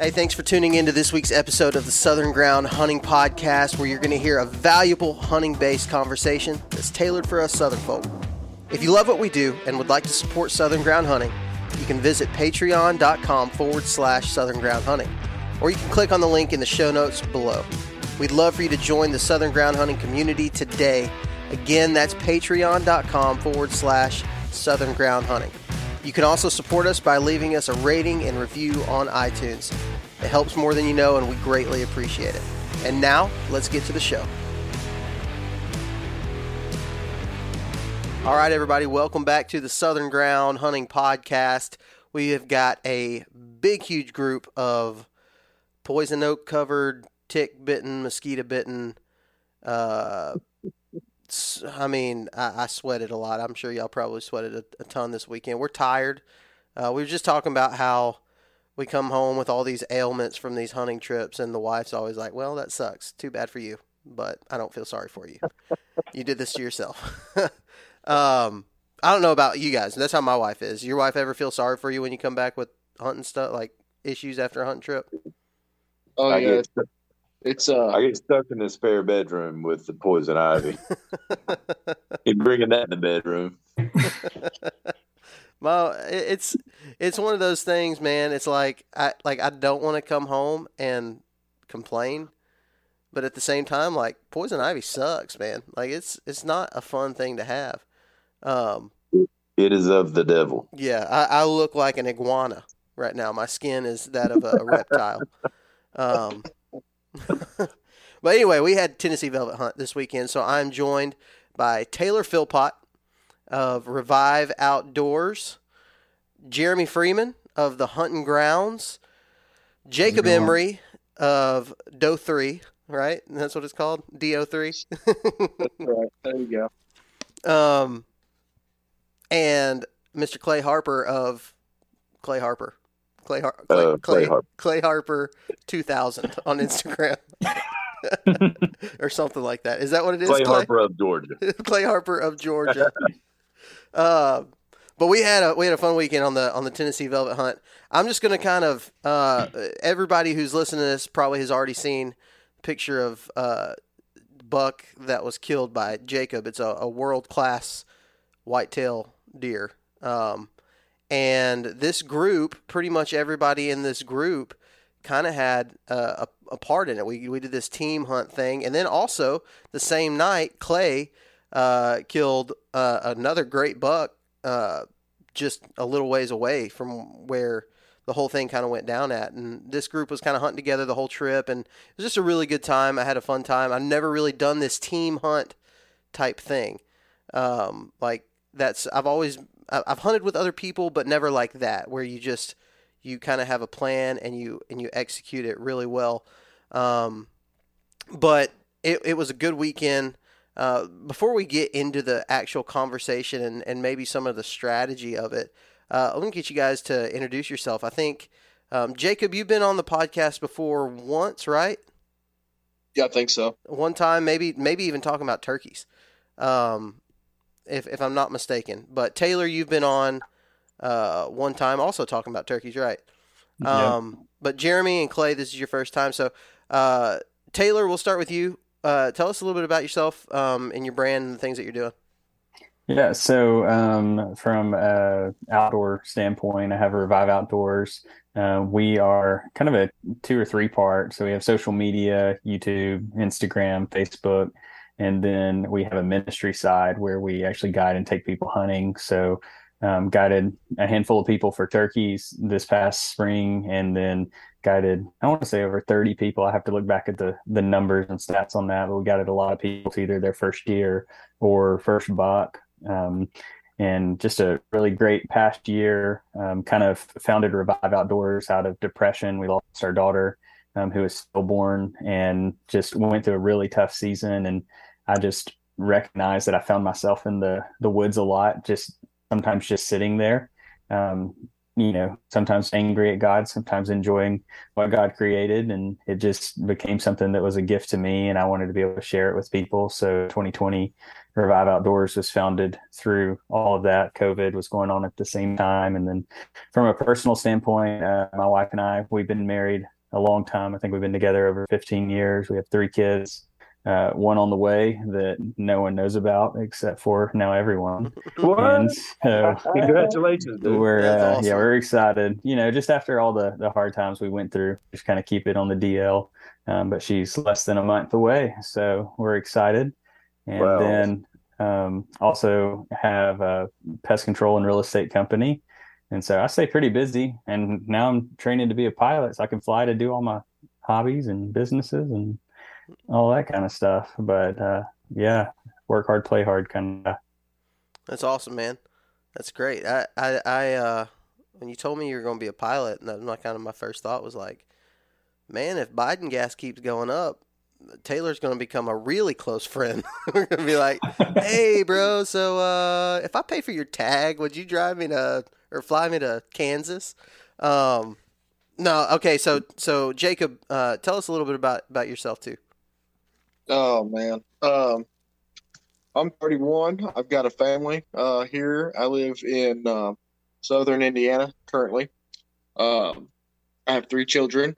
Hey, thanks for tuning in to this week's episode of the Southern Ground Hunting Podcast, where you're going to hear a valuable hunting based conversation that's tailored for us Southern folk. If you love what we do and would like to support Southern Ground Hunting, you can visit patreon.com forward slash Southern Ground Hunting, or you can click on the link in the show notes below. We'd love for you to join the Southern Ground Hunting community today. Again, that's patreon.com forward slash Southern Ground Hunting. You can also support us by leaving us a rating and review on iTunes. It helps more than you know, and we greatly appreciate it. And now, let's get to the show. All right, everybody, welcome back to the Southern Ground Hunting Podcast. We have got a big, huge group of poison oak covered, tick bitten, mosquito bitten, uh, I mean, I, I, sweated a lot. I'm sure y'all probably sweated a, a ton this weekend. We're tired. Uh, we were just talking about how we come home with all these ailments from these hunting trips, and the wife's always like, "Well, that sucks. Too bad for you, but I don't feel sorry for you. you did this to yourself." um, I don't know about you guys. That's how my wife is. Your wife ever feel sorry for you when you come back with hunting stuff, like issues after a hunting trip? Oh yeah, it's uh, I get stuck in the spare bedroom with the poison ivy. He's bringing that in the bedroom. well, it's it's one of those things, man. It's like I like I don't want to come home and complain, but at the same time, like poison ivy sucks, man. Like it's it's not a fun thing to have. Um, it is of the devil. Yeah, I, I look like an iguana right now. My skin is that of a, a reptile. Um, but anyway, we had Tennessee Velvet Hunt this weekend, so I'm joined by Taylor Philpott of Revive Outdoors, Jeremy Freeman of the Hunting Grounds, Jacob Emery of Do Three, right? That's what it's called, Do Three. right. There you go. Um, and Mr. Clay Harper of Clay Harper. Clay, Har- Clay, uh, Clay, Clay, Harper. Clay Harper 2000 on Instagram. or something like that. Is that what it is? Clay, Clay? Harper of Georgia. Clay Harper of Georgia. uh, but we had a we had a fun weekend on the on the Tennessee Velvet Hunt. I'm just going to kind of uh, everybody who's listening to this probably has already seen a picture of uh, buck that was killed by Jacob. It's a, a world class whitetail deer. Um, and this group, pretty much everybody in this group, kind of had a, a, part in it. We, we did this team hunt thing. And then also, the same night, Clay uh, killed uh, another great buck uh, just a little ways away from where the whole thing kind of went down at. And this group was kind of hunting together the whole trip. And it was just a really good time. I had a fun time. I've never really done this team hunt type thing. Um, like, that's, I've always I've hunted with other people, but never like that, where you just you kind of have a plan and you and you execute it really well. Um, but it, it was a good weekend. Uh, before we get into the actual conversation and, and maybe some of the strategy of it, uh, let me get you guys to introduce yourself. I think um, Jacob, you've been on the podcast before once, right? Yeah, I think so. One time, maybe maybe even talking about turkeys. Um, if if I'm not mistaken. But Taylor, you've been on uh, one time, also talking about turkeys, right? Um, yeah. But Jeremy and Clay, this is your first time. So uh, Taylor, we'll start with you. Uh, tell us a little bit about yourself um, and your brand and the things that you're doing. Yeah, so um, from an outdoor standpoint, I have Revive Outdoors. Uh, we are kind of a two or three part. So we have social media, YouTube, Instagram, Facebook, and then we have a ministry side where we actually guide and take people hunting. So um, guided a handful of people for turkeys this past spring, and then guided I want to say over 30 people. I have to look back at the the numbers and stats on that, but we guided a lot of people to either their first year or first buck. Um, and just a really great past year. Um, kind of founded Revive Outdoors out of depression. We lost our daughter, um, who was stillborn, and just went through a really tough season. And I just recognized that I found myself in the the woods a lot, just sometimes just sitting there. Um, you know, sometimes angry at God, sometimes enjoying what God created. And it just became something that was a gift to me. And I wanted to be able to share it with people. So 2020 Revive Outdoors was founded through all of that. COVID was going on at the same time. And then from a personal standpoint, uh, my wife and I, we've been married a long time. I think we've been together over 15 years. We have three kids uh, one on the way that no one knows about except for now everyone. What? And so Congratulations, dude. we're uh, awesome. yeah we're excited. You know, just after all the the hard times we went through, just kind of keep it on the DL. Um, but she's less than a month away, so we're excited. And Wow. then um, also have a pest control and real estate company. And so I stay pretty busy. And now I'm training to be a pilot, so I can fly to do all my hobbies and businesses and all that kind of stuff. But uh, yeah, work hard, play hard, kind of. That's awesome, man. That's great. I, I, I uh, when you told me you were going to be a pilot, and that was my kind of my first thought was like, man, if Biden gas keeps going up, Taylor's going to become a really close friend. we're going to be like, hey, bro, so uh, if I pay for your tag, would you drive me to or fly me to Kansas? Um, no, okay. So, so Jacob, uh, tell us a little bit about about yourself too. Oh man. Um, I'm 31. I've got a family uh, here. I live in uh, southern Indiana currently. Um, I have three children.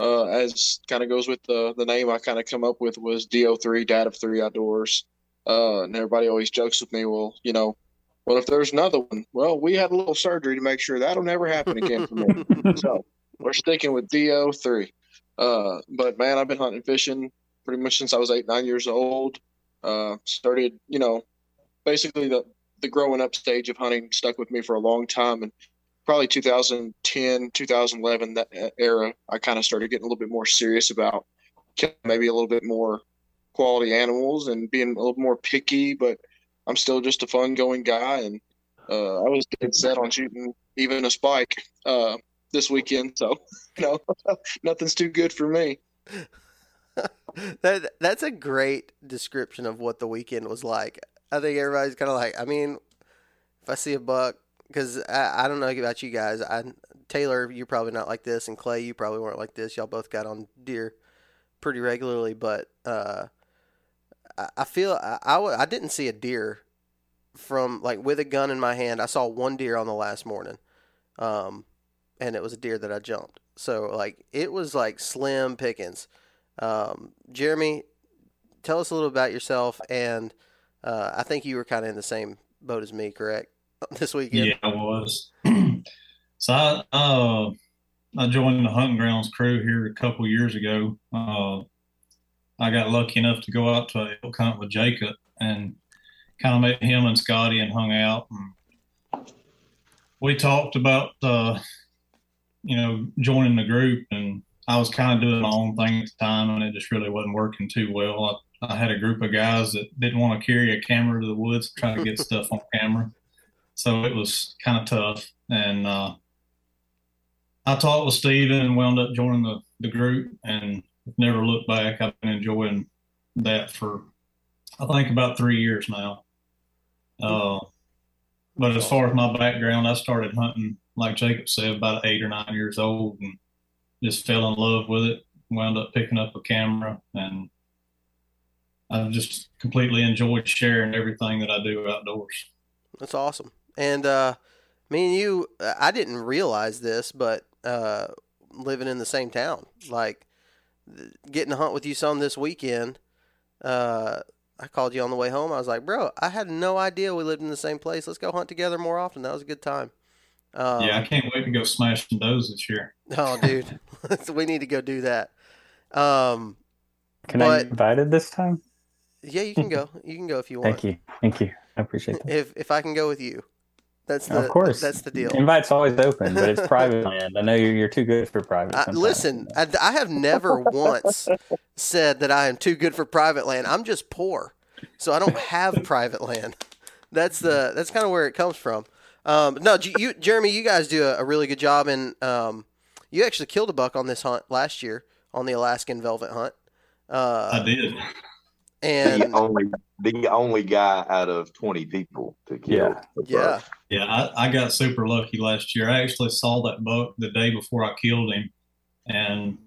Uh, as kind of goes with the the name I kind of come up with was Do3, Dad of Three Outdoors. Uh, and everybody always jokes with me, well, you know, well, if there's another one? Well, we had a little surgery to make sure that'll never happen again for me. so we're sticking with Do3. Uh, but man, I've been hunting fishing pretty much since I was eight, nine years old. Uh, started, you know, basically the, the growing up stage of hunting stuck with me for a long time. And probably 2010, 2011, that era, I kind of started getting a little bit more serious about maybe a little bit more quality animals and being a little more picky, but I'm still just a fun going guy. And uh, I was dead set on shooting even a spike uh, this weekend. So, you know, nothing's too good for me. that that's a great description of what the weekend was like. I think everybody's kind of like, I mean, if I see a buck, because I, I don't know about you guys. I Taylor, you're probably not like this, and Clay, you probably weren't like this. Y'all both got on deer pretty regularly, but uh, I, feel I feel I, I w- I didn't see a deer from like with a gun in my hand. I saw one deer on the last morning, um, and it was a deer that I jumped. So like it was like slim pickings. Um, Jeremy, tell us a little about yourself, and uh, I think you were kind of in the same boat as me, correct? This weekend. Yeah, I was. so I uh, I joined the hunting grounds crew here a couple years ago. Uh, I got lucky enough to go out to a elk hunt with Jacob and kind of met him and Scotty and hung out. And we talked about uh, you know joining the group, and I was kind of doing my own thing at the time, and it just really wasn't working too well. I, I had a group of guys that didn't want to carry a camera to the woods to try to get stuff on camera so it was kind of tough. And uh, I talked with Steven and wound up joining the, the group and never looked back. I've been enjoying that for, I think, about three years now. Uh, but as far as my background, I started hunting, like Jacob said, about eight or nine years old and just fell in love with it. Wound up picking up a camera and I've just completely enjoyed sharing everything that I do outdoors. That's awesome. And uh, me and you, I didn't realize this, but uh, living in the same town, like getting to hunt with you some this weekend. Uh, I called you on the way home. I was like, bro, I had no idea we lived in the same place. Let's go hunt together more often. That was a good time. Um, yeah, I can't wait to go smash those this year. Oh, dude, we need to go do that. Um, Can I But- be invited this time? yeah, you can go. You can go if you want. Thank you. Thank you. I appreciate that. If if I can go with you, that's the of course. that's the deal. Invite's always open, but it's private land. I know you're, you're too good for private. I, listen, I, I have never once said that I am too good for private land. I'm just poor, so I don't have private land. that's the that's kind of where it comes from. Um, no, you, Jeremy, you guys do a, a really good job, and um, you actually killed a buck on this hunt last year on the Alaskan velvet hunt. Uh, I did. The and only the only guy out of twenty people to kill. Yeah. yeah. Yeah, I, I got super lucky last year. I actually saw that buck the day before I killed him, and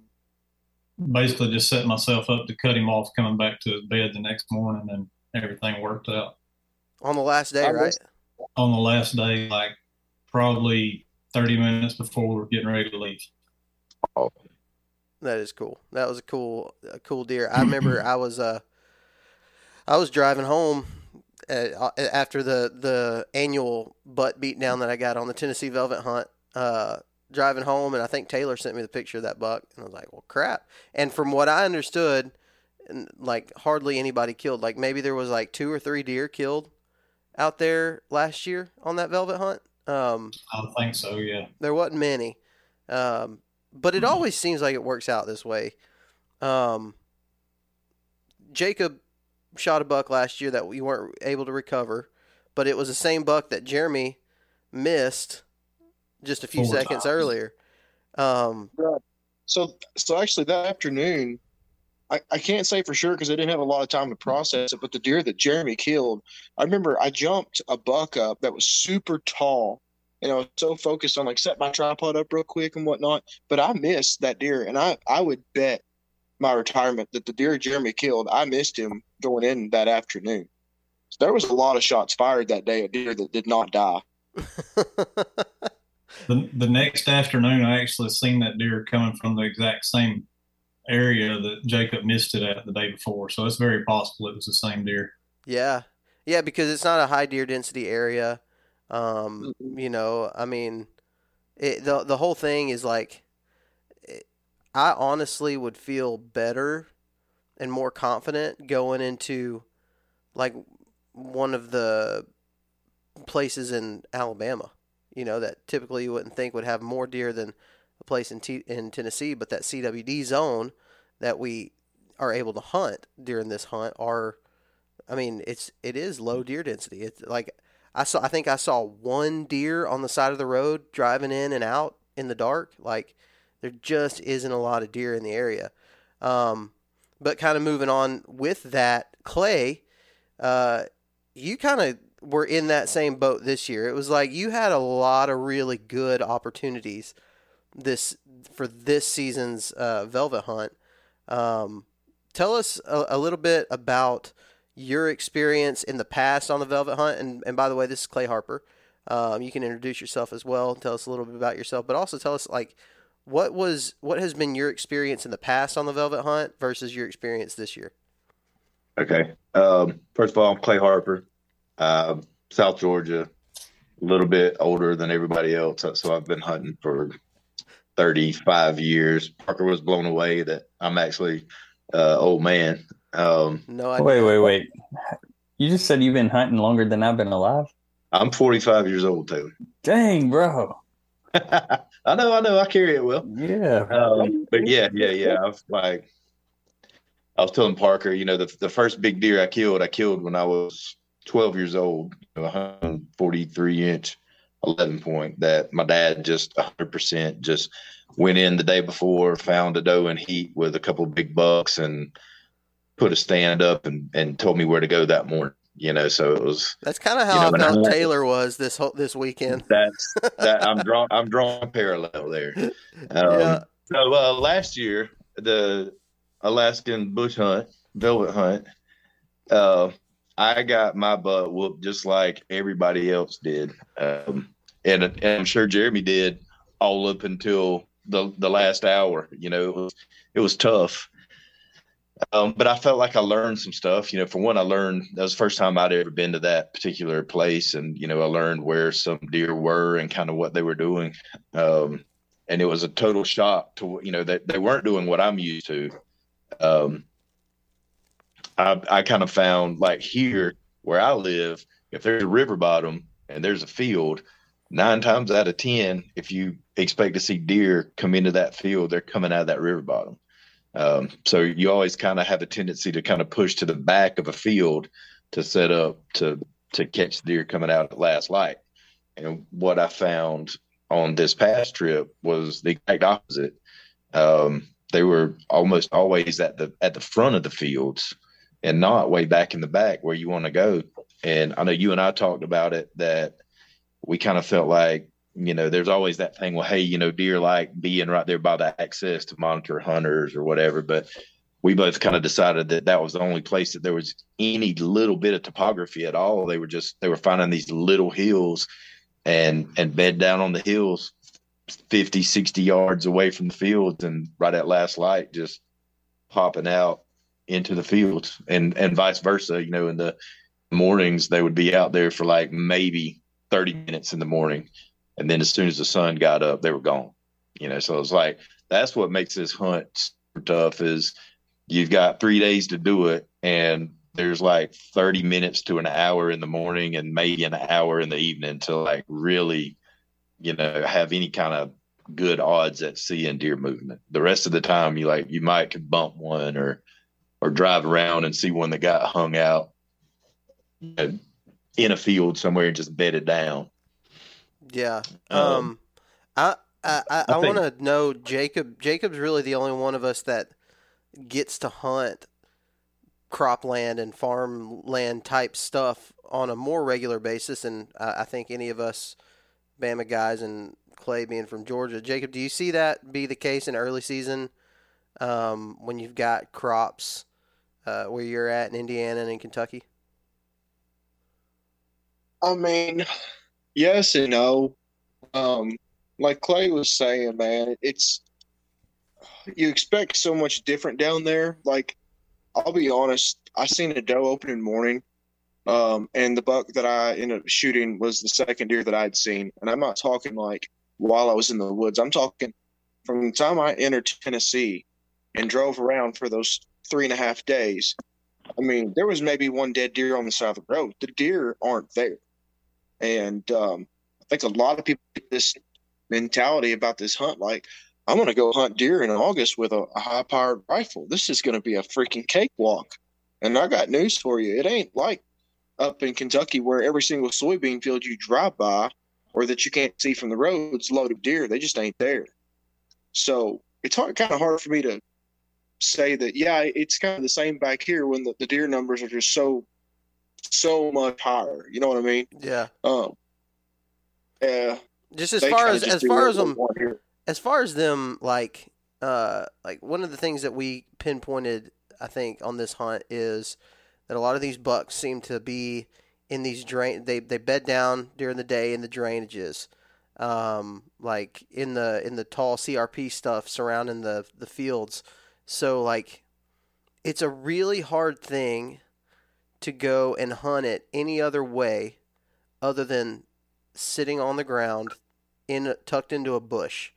basically just set myself up to cut him off coming back to his bed the next morning, and everything worked out. on the last day, I right? was- On the last day, like probably 30 minutes before we were getting ready to leave. Oh, That is cool. That was a cool, a cool deer. I remember I was uh, I was driving home uh, after the the annual butt beat down that I got on the Tennessee Velvet Hunt. Uh, driving home, and I think Taylor sent me the picture of that buck, and I was like, "Well, crap!" And from what I understood, n- like hardly anybody killed. Like maybe there was like two or three deer killed out there last year on that velvet hunt. Um, I think so, yeah. there wasn't many, um, but it always seems like it works out this way. Um, Jacob shot a buck last year that we weren't able to recover, but it was the same buck that Jeremy missed just a few Four seconds times. earlier. Um, So, so actually, that afternoon, I, I can't say for sure because I didn't have a lot of time to process it. But the deer that Jeremy killed, I remember I jumped a buck up that was super tall, and I was so focused on like set my tripod up real quick and whatnot. But I missed that deer, and I I would bet my retirement that the deer Jeremy killed, I missed him going in that afternoon. So there was a lot of shots fired that day a deer that did not die. The, the next afternoon, I actually seen that deer coming from the exact same area that Jacob missed it at the day before. So it's very possible it was the same deer. yeah, yeah, because it's not a high deer density area. Um, you know, I mean, it, the the whole thing is like, it, I honestly would feel better and more confident going into like one of the places in Alabama. You know that typically you wouldn't think would have more deer than a place in T- in Tennessee, but that CWD zone that we are able to hunt during this hunt are, I mean, it's it is low deer density. It's like I saw. I think I saw one deer on the side of the road driving in and out in the dark. Like there just isn't a lot of deer in the area. Um, but kind of moving on with that, Clay, uh, you kind of were in that same boat this year. It was like you had a lot of really good opportunities this for this season's uh, velvet hunt. Um, tell us a, a little bit about your experience in the past on the velvet hunt. And, and by the way, this is Clay Harper. Um, you can introduce yourself as well. Tell us a little bit about yourself, but also tell us like what was what has been your experience in the past on the velvet hunt versus your experience this year. Okay. Um, first of all, I'm Clay Harper, uh, South Georgia, a little bit older than everybody else. So I've been hunting for 35 years. Parker was blown away that I'm actually uh, old man. Um, No, I Wait, wait, wait. You just said you've been hunting longer than I've been alive? I'm 45 years old, Taylor. Dang, bro. I know, I know, I carry it well. Yeah. Um, but yeah, yeah, yeah. I've like, I was telling Parker, you know, the the first big deer I killed, I killed when I was 12 years old, 143 inch, 11 point. That my dad just 100 percent just went in the day before, found a doe in heat with a couple big bucks, and put a stand up and and told me where to go that morning. You know, so it was That's kind of You how know, I felt Taylor was this whole this weekend. that's that I'm drawing I'm drawing parallel there. Um, Yeah. So uh, last year, the Alaskan bush hunt, velvet hunt, uh, I got my butt whooped just like everybody else did, um, and, and I'm sure Jeremy did all up until the the last hour. You know, it was it was tough. Um, but I felt like I learned some stuff. You know, for one, I learned that was the first time I'd ever been to that particular place, and you know, I learned where some deer were and kind of what they were doing. Um, and it was a total shock to you know that they weren't doing what I'm used to. Um, I I kind of found like here where I live, if there's a river bottom and there's a field, nine times out of ten, if you expect to see deer come into that field, they're coming out of that river bottom. Um, so you always kind of have a tendency to kind of push to the back of a field to set up to to catch deer coming out at last light. And what I found on this past trip was the exact opposite. Um, they were almost always at the at the front of the fields and not way back in the back where you want to go. And I know you and I talked about it that we kind of felt like you know, there's always that thing, well, hey, you know, deer like being right there by the access to monitor hunters or whatever. But we both kind of decided that that was the only place that there was any little bit of topography at all. They were just, they were finding these little hills and, and bed down on the hills 50, 60 yards away from the fields and right at last light, just popping out into the fields and, and vice versa. You know, in the mornings, they would be out there for like maybe 30 minutes in the morning and then as soon as the sun got up, they were gone. You know, so it's like that's what makes this hunt tough is you've got three days to do it and there's like 30 minutes to an hour in the morning and maybe an hour in the evening to like really, you know, have any kind of good odds at seeing deer movement. The rest of the time you like you might bump one or or drive around and see one that got hung out you know, in a field somewhere and just bedded down. Yeah. Um, um I I, I, I want to know Jacob. Jacob's really the only one of us that gets to hunt cropland and farmland type stuff on a more regular basis, and I, I think any of us Bama guys and Clay being from Georgia. Jacob, do you see that be the case in early season um, when you've got crops uh, where you're at in Indiana and in Kentucky? I mean, yes and no. Um, like Clay was saying, man, it's you expect so much different down there. Like, I'll be honest, I seen a doe opening morning, um, and the buck that I ended up shooting was the second deer that I'd seen. And I'm not talking like while I was in the woods. I'm talking from the time I entered Tennessee and drove around for those three and a half days. I mean, there was maybe one dead deer on the side of the road. The deer aren't there. And um, I think a lot of people get this mentality about this hunt like, I'm going to go hunt deer in August with a, a high powered rifle. This is going to be a freaking cakewalk. And I got news for you. It ain't like up in Kentucky where every single soybean field you drive by or that you can't see from the roads loaded deer. They just ain't there. So it's hard, kind of hard for me to say that, yeah, it's kind of the same back here when the, the deer numbers are just so so much higher. You know what I mean? Yeah. Um. Yeah. Just as far as as far as them, as far as them, like, uh, like one of the things that we pinpointed, I think, on this hunt is that a lot of these bucks seem to be in these drain. They they bed down during the day in the drainages, um, like in the in the tall CRP stuff surrounding the the fields. So like, it's a really hard thing to go and hunt it any other way other than sitting on the ground in tucked into a bush.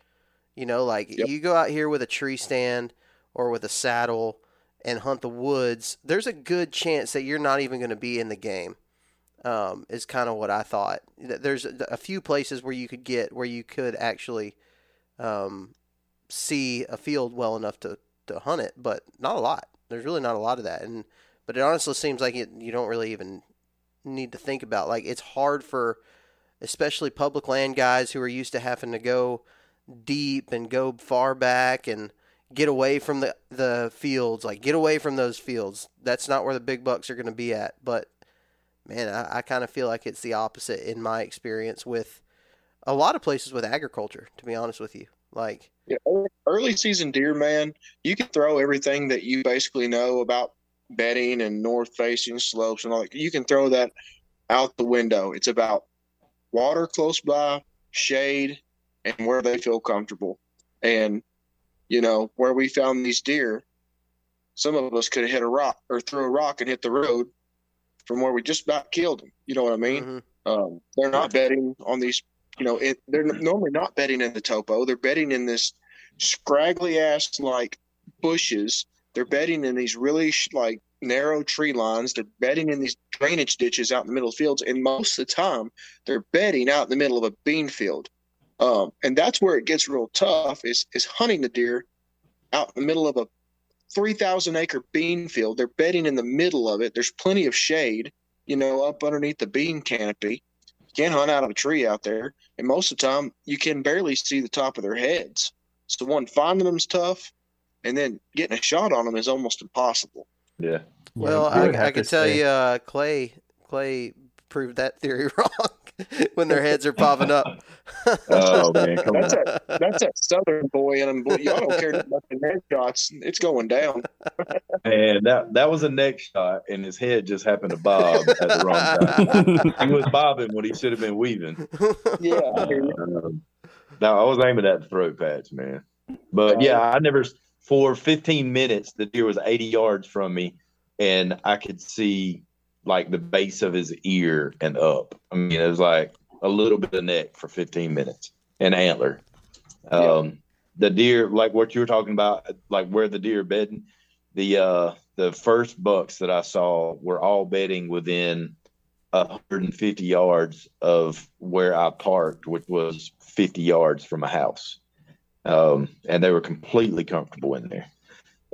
You know, like yep. you go out here with a tree stand or with a saddle and hunt the woods, there's a good chance that you're not even going to be in the game. Um, is kind of what I thought. There's a few places where you could get where you could actually um, see a field well enough to, to hunt it, but not a lot. There's really not a lot of that, and but it honestly seems like it, you don't really even need to think about. Like it's hard for, especially public land guys who are used to having to go deep and go far back and get away from the the fields. Like get away from those fields. That's not where the big bucks are going to be at. But man, I, I kind of feel like it's the opposite in my experience with a lot of places with agriculture. To be honest with you, like yeah, early season deer, man, you can throw everything that you basically know about bedding and north facing slopes and all that. You can throw that out the window. It's about water close by, shade, and where they feel comfortable. And, you know, where we found these deer, some of us could have hit a rock or threw a rock and hit the road from where we just about killed them. You know what I mean? Mm-hmm. Um, they're not bedding on these, you know, it, they're normally not bedding in the topo. They're bedding in this scraggly ass like bushes they're bedding in these really like narrow tree lines. They're bedding in these drainage ditches out in the middle of fields, and most of the time they're bedding out in the middle of a bean field. Um, and that's where it gets real tough is is hunting the deer out in the middle of a 3,000 acre bean field. They're bedding in the middle of it. There's plenty of shade. you know, up underneath the bean canopy. You can't hunt out of a tree out there, and most of the time you can barely see the top of their heads. So one finding them's tough, and then getting a shot on them is almost impossible. Yeah. Well, I would I, I to could tell say- you, uh, Clay Clay proved that theory wrong when their heads are popping up. Oh man, come on. That's a that's that southern boy in them. Boy, y'all don't care about the neck shots. It's going down. And that that was a neck shot, and his head just happened to bob at the wrong time. He was bobbing when he should have been weaving. Yeah, I. Um, no, I was aiming at the throat patch, man. But yeah, I never for 15 minutes the deer was 80 yards from me, and I could see like the base of his ear and up. I mean, it was like a little bit of neck for 15 minutes and antler. Um, the deer, like what you were talking about, like where the deer bedding, the uh, the first bucks that I saw were all bedding within 150 yards of where I parked, which was 50 yards from a house. Um, and they were completely comfortable in there.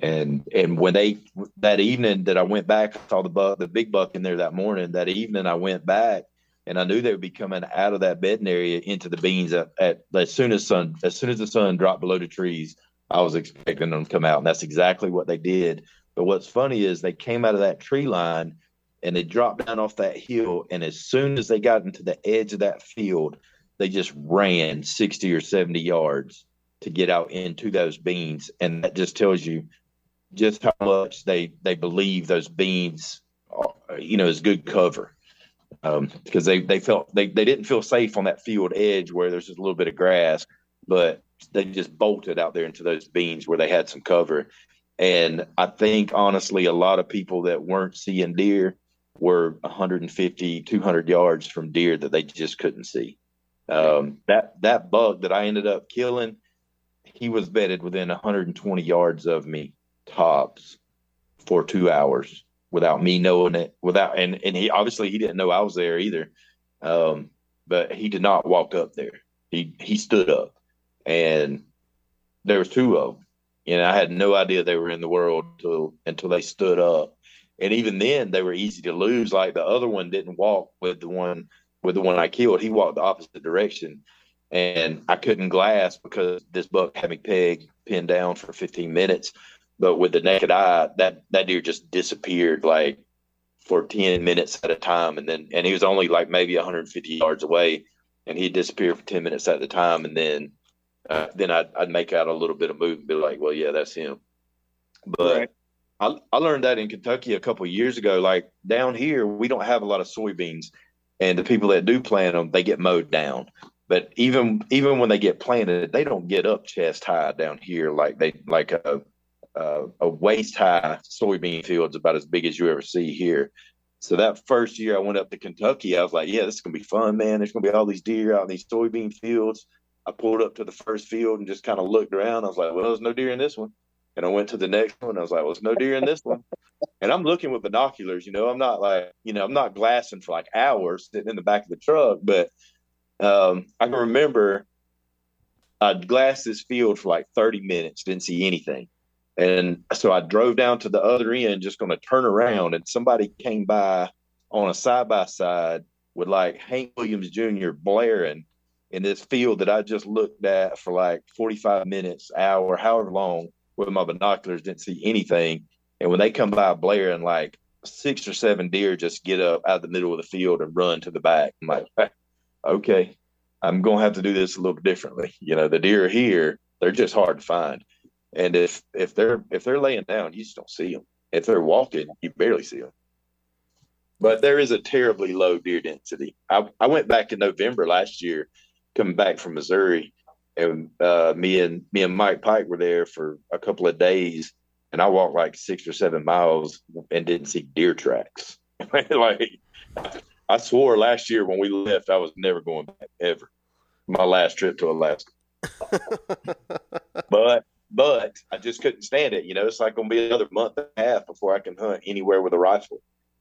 And and when they that evening that I went back, I saw the buck, the big buck in there that morning. That evening I went back and I knew they would be coming out of that bedding area into the beans at, at as soon as sun as soon as the sun dropped below the trees. I was expecting them to come out, and that's exactly what they did. But what's funny is they came out of that tree line and they dropped down off that hill. And as soon as they got into the edge of that field, they just ran 60 or 70 yards to get out into those beans. And that just tells you just how much they, they believe those beans, are, you know, is good cover. Um, because they, they felt they, they didn't feel safe on that field edge where there's just a little bit of grass, but they just bolted out there into those beans where they had some cover. And I think honestly, a lot of people that weren't seeing deer were 150, 200 yards from deer that they just couldn't see. Um, that that bug that I ended up killing, he was bedded within 120 yards of me tops for two hours without me knowing it. Without and and he obviously he didn't know I was there either. Um, but he did not walk up there. He he stood up, and there was two of them. And I had no idea they were in the world until until they stood up. And even then, they were easy to lose. Like the other one didn't walk with the one with the one I killed. He walked the opposite direction, and I couldn't glass because this buck had me pegged, pinned down for 15 minutes. But with the naked eye, that that deer just disappeared like for 10 minutes at a time, and then and he was only like maybe 150 yards away, and he disappeared for 10 minutes at a time, and then uh, then I'd, I'd make out a little bit of move and be like, well, yeah, that's him. But Right. I, I learned that in Kentucky a couple of years ago. Like down here, we don't have a lot of soybeans, and the people that do plant them, they get mowed down. But even even when they get planted, they don't get up chest high down here like they like a a, a waist high soybean field's about as big as you ever see here. So that first year I went up to Kentucky, I was like, yeah, this is gonna be fun, man. There's gonna be all these deer out in these soybean fields. I pulled up to the first field and just kind of looked around. I was like, well, there's no deer in this one. And I went to the next one. I was like, well, there's no deer in this one. And I'm looking with binoculars, you know, I'm not like, you know, I'm not glassing for like hours sitting in the back of the truck. But um, I can remember I'd glassed this field for like 30 minutes, didn't see anything. And so I drove down to the other end, just going to turn around, and somebody came by on a side by side with like Hank Williams Jr. blaring in this field that I just looked at for like 45 minutes, hour, however long, with my binoculars, didn't see anything. And when they come by blaring, like six or seven deer just get up out of the middle of the field and run to the back. I'm like, okay, I'm going to have to do this a little differently. You know, the deer here, they're just hard to find. And if if they're if they're laying down, you just don't see them. If they're walking, you barely see them. But there is a terribly low deer density. I, I went back in November last year, coming back from Missouri, and uh, me and me and Mike Pike were there for a couple of days, and I walked like six or seven miles and didn't see deer tracks. like I swore last year when we left, I was never going back ever. My last trip to Alaska, but but I just couldn't stand it. You know, it's like gonna be another month and a half before I can hunt anywhere with a rifle.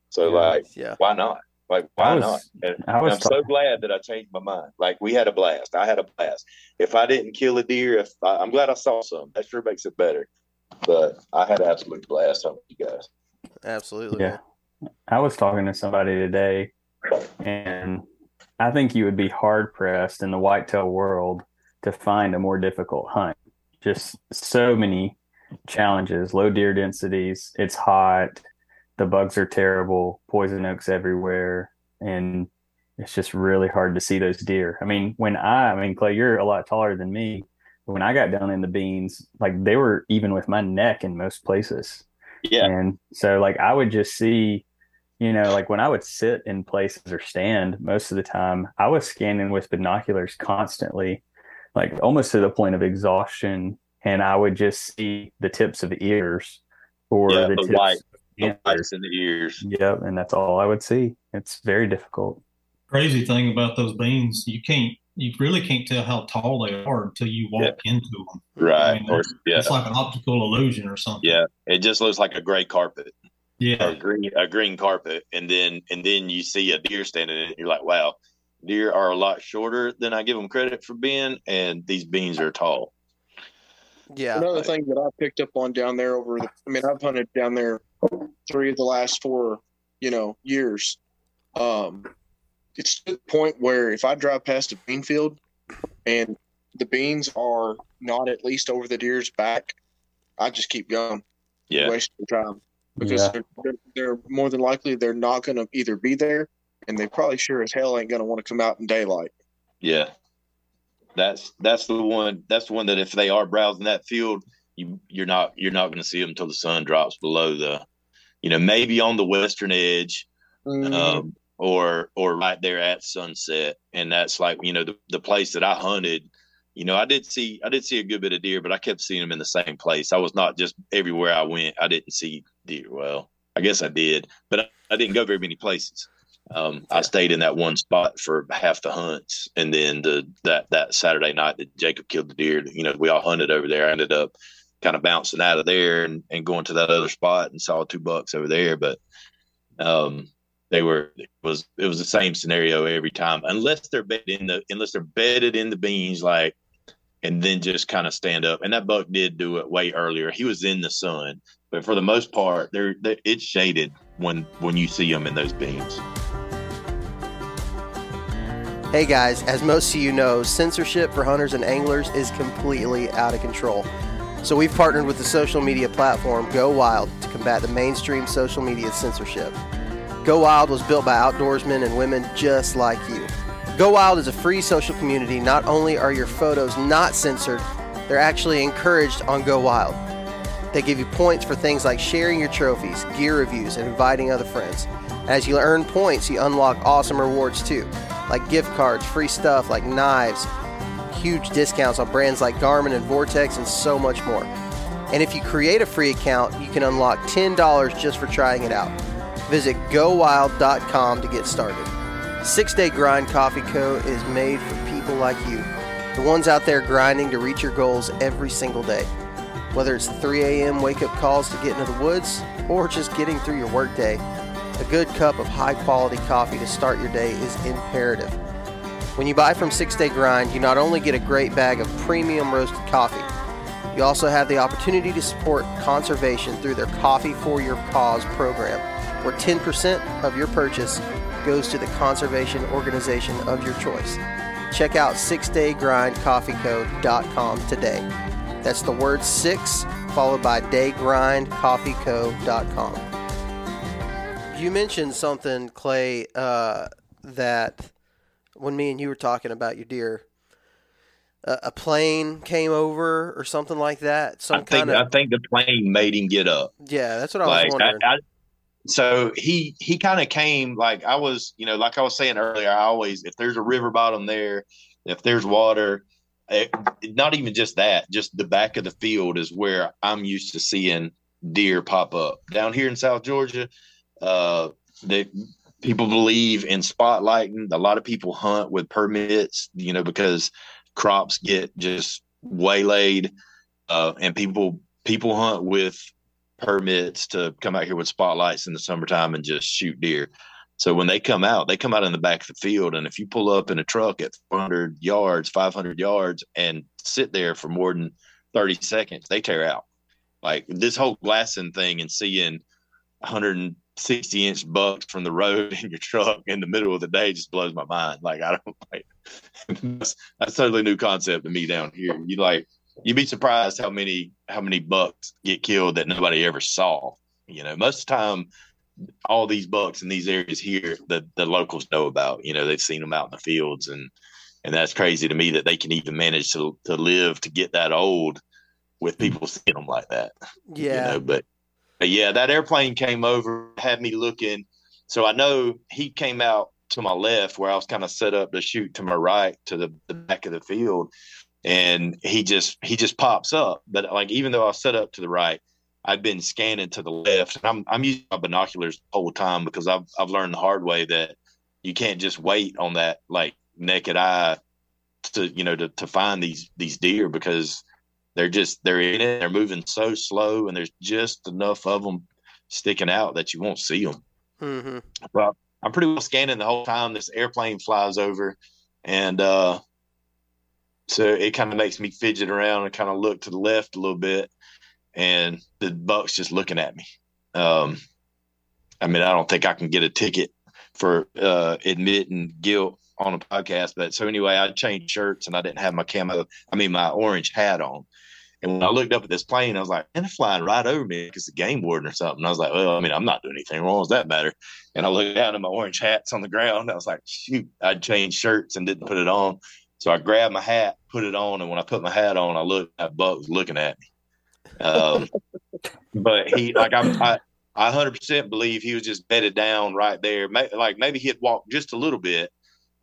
So Yeah. like, Yeah. why not? Like, I why was- not? And I was I'm so glad that I changed my mind. Like, we had a blast. I had a blast. If I didn't kill a deer, if I, I'm glad I saw some. That sure makes it better. But I had an absolute blast hunting with you guys. Absolutely. Yeah. man. I was talking to somebody today, and I think you would be hard pressed in the whitetail world to find a more difficult hunt. Just so many challenges, low deer densities, it's hot, the bugs are terrible, poison oaks everywhere, and it's just really hard to see those deer. I mean, when I, I mean, Clay, you're a lot taller than me. When I got down in the beans, like they were even with my neck in most places. Yeah. And so, like, I would just see, you know, like when I would sit in places or stand most of the time, I was scanning with binoculars constantly, like almost to the point of exhaustion. And I would just see the tips of the ears or Yeah, the the tips white- of The antlers. lights in the ears. Yep. And that's all I would see. It's very difficult. Crazy thing about those beans, you can't, you really can't tell how tall they are until you walk into them. Right. I mean, Or, yeah. It's like an optical illusion or something. Yeah. It just looks like a gray carpet. Or Yeah. a green a green carpet, and then and then you see a deer standing in it. You're like, wow, deer are a lot shorter than I give them credit for being, and these beans are tall. Yeah. Another thing that I picked up on down there over the, I mean, I've hunted down there three of the last four, you know, years. Um, it's to the point where if I drive past a bean field and the beans are not at least over the deer's back, I just keep going, Yeah, wasting time because Yeah. they're, they're, more than likely they're not going to either be there and they probably sure as hell ain't going to want to come out in daylight. yeah. That's that's the one. That's the one that if they are browsing that field, you you're not you're not going to see them until the sun drops below the, you know, maybe on the western edge, Mm-hmm. um, or or right there at sunset, and that's like you know the the place that I hunted. You know, I did see I did see a good bit of deer, but I kept seeing them in the same place. I was not just everywhere I went. I didn't see deer. Well, I guess I did, but I, I didn't go very many places. Um, I stayed in that one spot for half the hunts, and then the that that Saturday night that Jacob killed the deer, you know, we all hunted over there. I ended up kind of bouncing out of there and, and going to that other spot and saw two bucks over there, but um, they were it was it was the same scenario every time, unless they're bedded in the unless they're bedded in the beans like, and then just kind of stand up. And that buck did do it way earlier. He was in the sun, but for the most part, they're, they're it's shaded when when you see them in those beams. Hey guys, as most of you know, censorship for hunters and anglers is completely out of control. So we've partnered with the social media platform Go Wild to combat the mainstream social media censorship. Go Wild was built by outdoorsmen and women just like you. Go Wild is a free social community. Not only are your photos not censored, they're actually encouraged on Go Wild. They give you points for things like sharing your trophies, gear reviews, and inviting other friends. As you earn points, you unlock awesome rewards too, like gift cards, free stuff like knives, huge discounts on brands like Garmin and Vortex, and so much more. And if you create a free account, you can unlock $10 just for trying it out. Visit gowild.com to get started. Six Day Grind Coffee Co. is made for people like you, the ones out there grinding to reach your goals every single day. Whether it's the 3 a.m. wake up calls to get into the woods or just getting through your workday, a good cup of high quality coffee to start your day is imperative. When you buy from Six Day Grind, you not only get a great bag of premium roasted coffee, you also have the opportunity to support conservation through their Coffee for Your Cause program, where 10% of your purchase goes to the conservation organization of your choice. Check out sixdaygrindcoffeeco.com today. That's the word six followed by daygrindcoffeeco.com. You mentioned something, Clay, uh, that when me and you were talking about your deer, a, a plane came over or something like that. Some I think kind of I think the plane made him get up. yeah. That's what I was like I, wondering. I, so he he kind of came like I was, you know, like I was saying earlier. I always if there's a river bottom there, if there's water, eh, not even just that, just the back of the field is where I'm used to seeing deer pop up. Down here in South Georgia, uh, they people believe in spotlighting. A lot of people hunt with permits, you know, because crops get just waylaid, uh, and people people hunt with permits to come out here with spotlights in the summertime and just shoot deer. So when they come out, they come out in the back of the field, and if you pull up in a truck at 400 yards, 500 yards, and sit there for more than 30 seconds, they tear out. Like this whole glassing thing and seeing 100 60 inch bucks from the road in your truck in the middle of the day just blows my mind. Like I don't like that's, that's totally new concept to me down here. You like you'd be surprised how many how many bucks get killed that nobody ever saw. You know, most of the time all these bucks in these areas here the the locals know about. You know, they've seen them out in the fields and and that's crazy to me that they can even manage to to live to get that old with people seeing them like that. Yeah. You know, but, but yeah, that airplane came over, had me looking. So I know he came out to my left where I was kind of set up to shoot to my right to the, the back of the field. And he just he just pops up. But like even though I set up to the right, I've been scanning to the left. And I'm I'm using my binoculars the whole time because I've I've learned the hard way that you can't just wait on that like naked eye to you know to, to find these these deer because they're just they're in it they're moving so slow and there's just enough of them sticking out that you won't see them Mm-hmm. well i'm pretty well scanning the whole time this airplane flies over and uh so it kind of makes me fidget around and kind of look to the left a little bit and the buck's just looking at me um i mean i don't think i can get a ticket for uh admitting guilt on a podcast but so anyway i changed shirts and i didn't have my camo i mean my orange hat on and when I looked up at this plane, I was like, and it's flying right over me because the game warden or something. I was like, well, I mean, I'm not doing anything wrong. Does that matter? And I looked down at my orange hats on the ground. I was like, shoot, I'd changed shirts and didn't put it on. So I grabbed my hat, put it on. And when I put my hat on, I looked, that buck was looking at me. Um, but he, like, I'm, I, I 100% believe he was just bedded down right there. Like maybe he had walked just a little bit.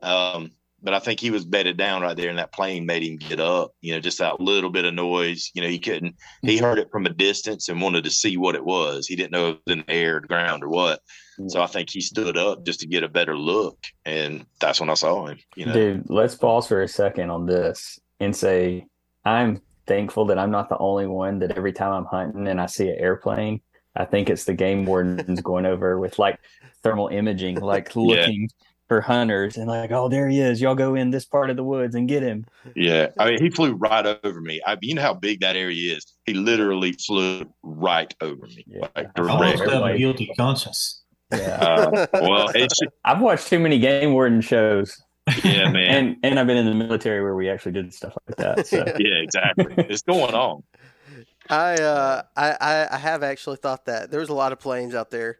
Um, but I think he was bedded down right there, and that plane made him get up. You know, just that little bit of noise. You know, he couldn't. He heard it from a distance and wanted to see what it was. He didn't know if it was in the air, the ground, or what. So I think he stood up just to get a better look, and that's when I saw him. You know, Dude, let's pause for a second on this and say I'm thankful that I'm not the only one that every time I'm hunting and I see an airplane, I think it's the game wardens going over with like thermal imaging, like looking for hunters and like, oh, there he is. Y'all go in this part of the woods and get him. Yeah, I mean, he flew right over me. I, you know how big that area is. He literally flew right over me, Yeah. like I almost have a guilty conscience. Yeah. Uh, well, it's I've watched too many game warden shows. yeah, man. And and I've been in the military where we actually did stuff like that. So yeah, exactly. It's going on. I, uh, I I I have actually thought that there's a lot of planes out there,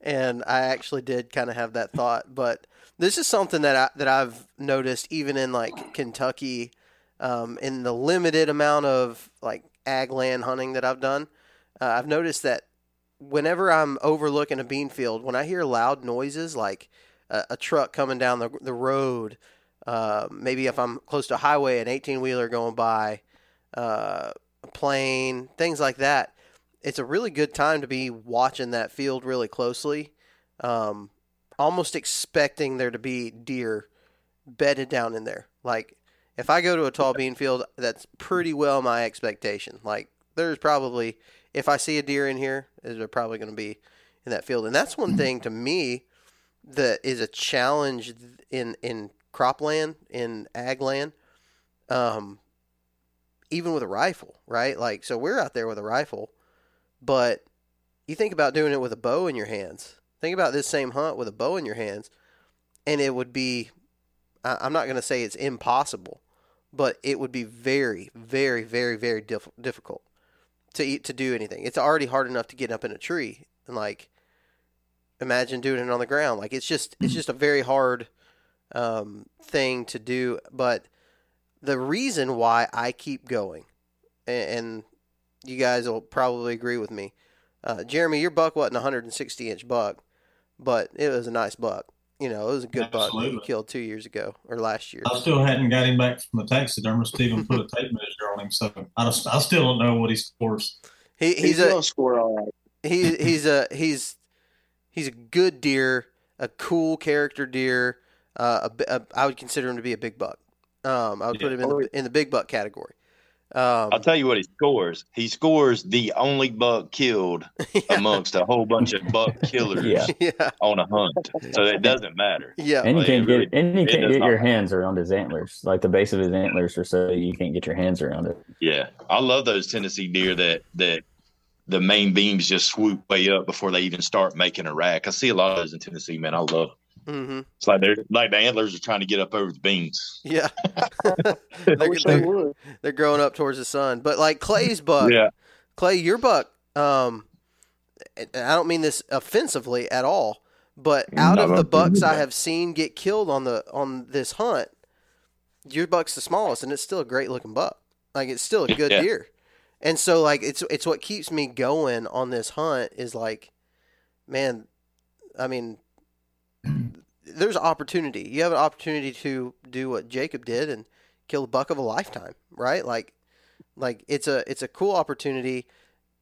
and I actually did kind of have that thought. But this is something that I that I've noticed even in like Kentucky, um, in the limited amount of like ag land hunting that I've done, uh, I've noticed that whenever I'm overlooking a bean field, when I hear loud noises like a, a truck coming down the the road, uh, maybe if I'm close to a highway, an 18 wheeler going by. Uh, a plane, things like that. It's a really good time to be watching that field really closely, um, almost expecting there to be deer bedded down in there. Like if I go to a tall bean field, that's pretty well my expectation. Like there's probably if I see a deer in here, they're probably going to be in that field, and that's one thing to me that is a challenge in in cropland in ag land. Um, even with a rifle, right? Like, so we're out there with a rifle, but you think about doing it with a bow in your hands. Think about this same hunt with a bow in your hands, and it would be, I'm not going to say it's impossible, but it would be very, very, very, very diff- difficult to eat, to do anything. It's already hard enough to get up in a tree, and like, imagine doing it on the ground. Like, it's just, it's just a very hard um, thing to do, but the reason why I keep going, and, and you guys will probably agree with me. Uh, Jeremy, your buck wasn't a 160 inch buck, but it was a nice buck. You know, it was a good buck that you Absolutely. killed two years ago or last year. I still hadn't got him back from the taxidermist to even put a tape measure on him, so I, just, I still don't know what he scores. He, He's he's a score all right. he, he's a he's he's a good deer, a cool character deer. Uh, a, bi- a, I would consider him to be a big buck. Um, I would put him in the in the big buck category. Um, I'll tell you what he scores. He scores the only buck killed amongst a whole bunch of buck killers Yeah. yeah, on a hunt. So it doesn't matter. yeah. and you Like, can't it really- get and you can't get your matter. hands around his antlers. Like the base of his antlers are so you can't get your hands around it. Yeah, I love those Tennessee deer that that the main beams just swoop way up before they even start making a rack. I see a lot of those in Tennessee, man. I love. Hmm It's like they're like the antlers are trying to get up over the beans. Yeah. They're, they they're, they're growing up towards the sun. But like Clay's buck, Yeah, Clay, your buck, um, I don't mean this offensively at all, but out No, of the bucks I have seen get killed on the on this hunt, your buck's the smallest, and it's still a great looking buck. Like it's still a good Yeah. deer, and so like it's it's what keeps me going on this hunt is like, man, I mean, there's opportunity. You have an opportunity to do what Jacob did and kill a buck of a lifetime, right? Like, like it's a it's a cool opportunity.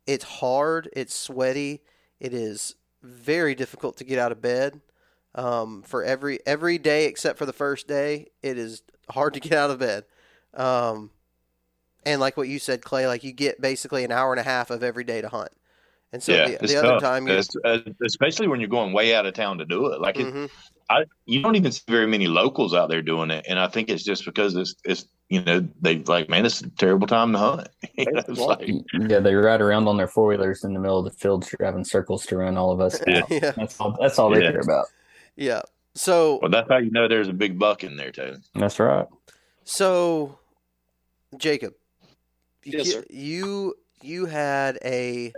It's hard. It's sweaty. It is very difficult to get out of bed. Um, for every every day except for the first day, it is hard to get out of bed. Um, and like what you said, Clay, like you get basically an hour and a half of every day to hunt. And so yeah. the, it's the other tough. time, you uh, especially when you're going way out of town to do it. Like it, Mhm. I, you don't even see very many locals out there doing it, and I think it's just because it's, it's you know, they like, man, it's a terrible time to hunt. You know, it's like, Yeah, they ride around on their four wheelers in the middle of the field, driving circles to run all of us. Yeah. yeah, That's all. That's all they care about. yeah. So well, that's how you know there's a big buck in there, too. That's right. So, Jacob, Yes, you, sir. you you had a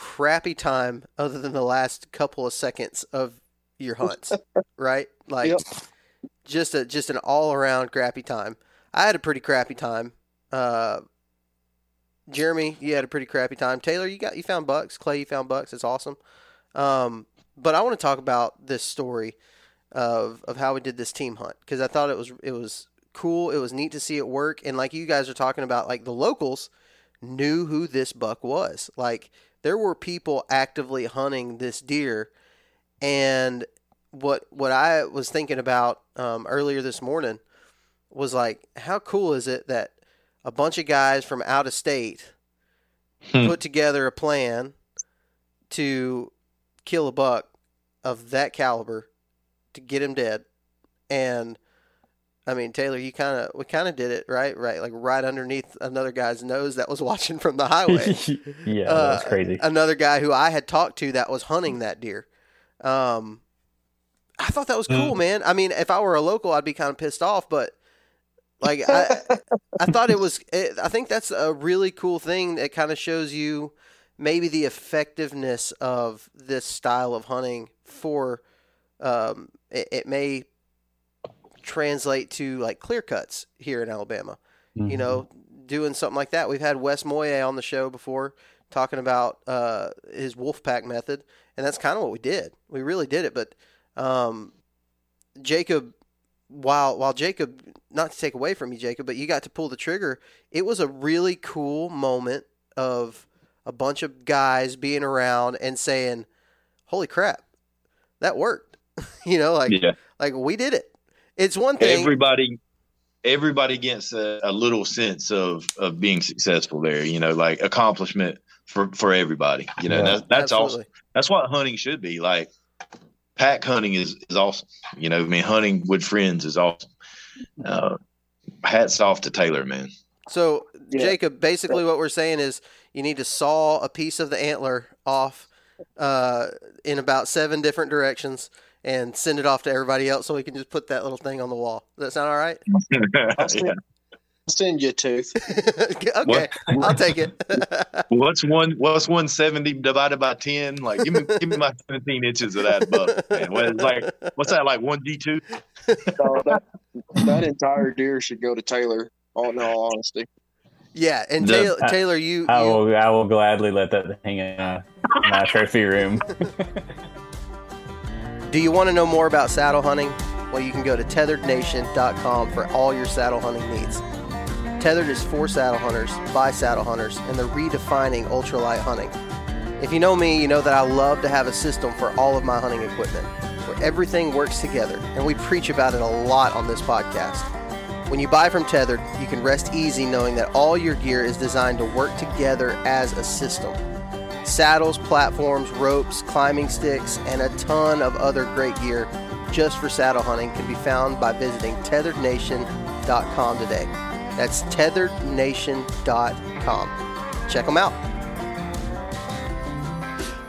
crappy time other than the last couple of seconds of your hunts, right? Like Yep. just a just an all around crappy time. I had a pretty crappy time. Uh, Jeremy, you had a pretty crappy time. Taylor, you got you found bucks. Clay, you found bucks. It's awesome. Um, but I want to talk about this story of of how we did this team hunt because I thought it was it was cool. It was neat to see it work, and like you guys are talking about, like the locals knew who this buck was. Like there were people actively hunting this deer, and what what I was thinking about um, earlier this morning was like, how cool is it that a bunch of guys from out of state Hmm. put together a plan to kill a buck of that caliber to get him dead and I mean Taylor you kind of we kind of did it right right like right underneath another guy's nose that was watching from the highway yeah, Uh, that's crazy. another guy who I had talked to that was hunting that deer um I thought that was cool Mm. man I mean if I were a local I'd be kind of pissed off but like I I thought it was. It, I think that's a really cool thing that kind of shows you maybe the effectiveness of this style of hunting. For um, it, it may translate to like clear cuts here in Alabama. Mm-hmm. You know, doing something like that. We've had Wes Moye on the show before talking about uh, his wolf pack method, and that's kind of what we did. We really did it. But um, Jacob, while while Jacob, not to take away from you, Jacob, but you got to pull the trigger. It was a really cool moment of a bunch of guys being around and saying, "Holy crap, that worked!" you know, like yeah, like we did it. It's one thing. everybody, everybody gets a, a little sense of of being successful there. You know, like accomplishment for for everybody. You know, Yeah. that's that's Absolutely. awesome. That's what hunting should be like. Pack hunting is is awesome. You know, I mean, hunting with friends is awesome. Uh, hats off to Taylor, man. So, Yeah. Jacob, basically what we're saying is you need to saw a piece of the antler off uh, in about seven different directions and send it off to everybody else so we can just put that little thing on the wall. Does that sound all right? I'll send, Yeah. I'll send you a tooth. okay, What- I'll take it. What's one? What's one seventy divided by ten? Like, give me, give me my seventeen inches of that buck. Man. What, it's like, what's that? Like one G two? No, that, that entire deer should go to Taylor. All in all honesty, yeah, and The- Taylor, Taylor you, I you will. I will gladly let that hang in my, my trophy room. Do you want to know more about saddle hunting? Well, you can go to tetherednation.com for all your saddle hunting needs. Tethered is for saddle hunters by saddle hunters, and they're redefining ultralight hunting. If you know me, you know that I love to have a system for all of my hunting equipment where everything works together, and we preach about it a lot on this podcast. When you buy from Tethered, you can rest easy knowing that all your gear is designed to work together as a system. Saddles, platforms, ropes, climbing sticks, and a ton of other great gear just for saddle hunting can be found by visiting tetherednation.com today. That's tetherednation.com. Check them out.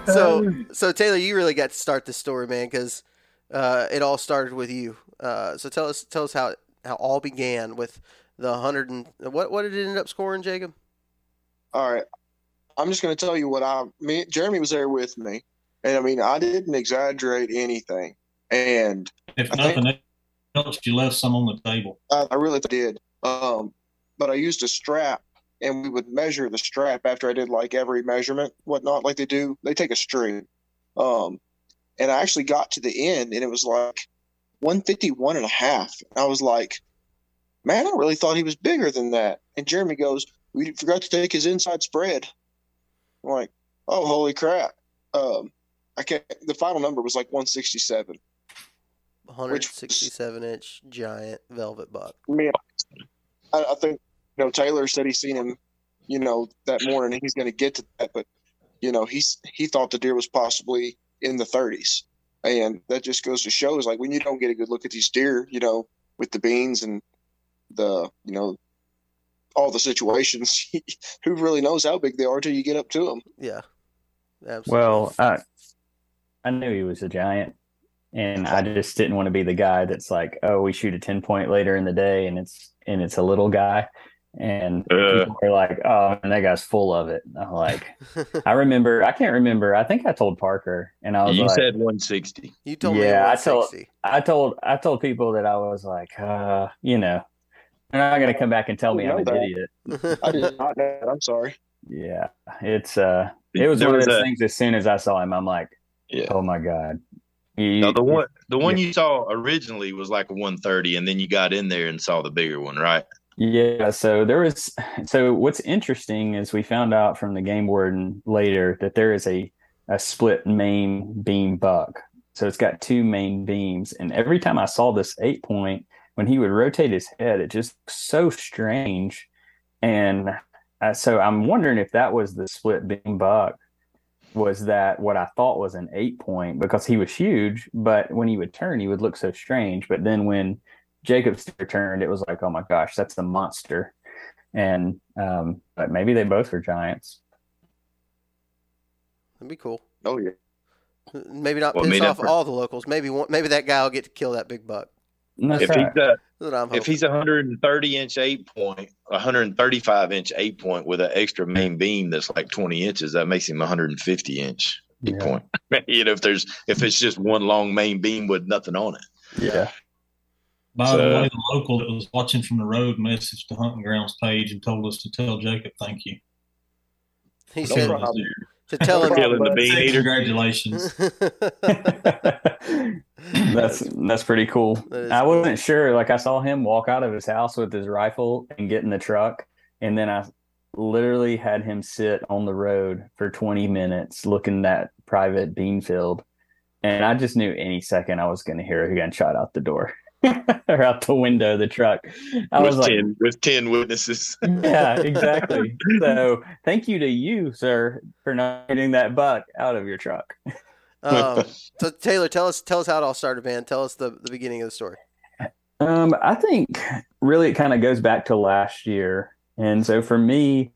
so so Taylor, you really got to start the story, man, because uh, it all started with you. Uh, so tell us tell us how it, how all began with the hundred and what what did it end up scoring, Jacob? All right, I'm just going to tell you what I me Jeremy was there with me, and I mean I didn't exaggerate anything, and If I nothing else, you left some on the table. I, I really did. Um, but I used a strap, and we would measure the strap after I did like every measurement, whatnot, like they do. They take a string. Um, and I actually got to the end, and it was like 151 and a half. I was like, man, I really thought he was bigger than that. And Jeremy goes, we forgot to take his inside spread. I'm like, oh, holy crap. Um, I can't, the final number was like 167. 167 inch giant velvet buck. I mean, I, I think you know Taylor said he's seen him, you know, that morning. He's going to get to that, but you know, he's he thought the deer was possibly in the 30s, and that just goes to show is like when you don't get a good look at these deer, you know, with the beans and the you know all the situations, who really knows how big they are till you get up to them. Yeah, absolutely. Well, I I knew he was a giant, and I just didn't want to be the guy that's like, oh, we shoot a ten point later in the day, and it's and it's a little guy, and Uh. people are like, oh, and that guy's full of it. I'm like, I remember, I can't remember. I think I told Parker, and I was You like, said 160. you told me Yeah, I told- 160. I told I told people that I was like, uh, you know, they're not gonna come back and tell me I'm an that. idiot. I did not know that. I'm sorry. Yeah, it's uh, it was There one of was those a- things. As soon as I saw him, I'm like, Yeah. oh my god. You- No, the one the one you saw originally was like a 130, and then you got in there and saw the bigger one, right? Yeah, so there was so what's interesting is we found out from the game warden later that there is a a split main beam buck. So it's got two main beams and every time I saw this eight point when he would rotate his head it just so strange and uh, so I'm wondering if that was the split beam buck was that what I thought was an eight point because he was huge but when he would turn he would look so strange but then when Jacob's turned, it was like, oh my gosh, that's the monster. And um, but maybe they both were giants. That'd be cool. Oh yeah. Maybe not Well, piss off for- all the locals. Maybe one, maybe that guy will get to kill that big buck. And that's if right. he's a That's what I'm if he's a 130 inch eight point, 135 inch eight point with an extra main beam that's like 20 inches, that makes him 150 inch eight Yeah. point. you know, if there's if it's just one long main beam with nothing on it. yeah. By So- the way, the local that was watching from the road messaged the hunting grounds page and told us to tell Jacob thank you. he No said problem. To tell him. Killing the bean Say eater. congratulations. that's that's pretty cool. That is I wasn't sure. Like I saw him walk out of his house with his rifle and get in the truck, and then I literally had him sit on the road for 20 minutes looking at private bean field, and I just knew any second I was going to hear a gunshot out the door or out the window of the truck. I was with like, ten with ten witnesses. yeah, exactly. so thank you to you, sir, for not getting that buck out of your truck. um, so Taylor, tell us tell us how it all started, man. Tell us the, the beginning of the story. Um, I think really it kind of goes back to last year. And so for me,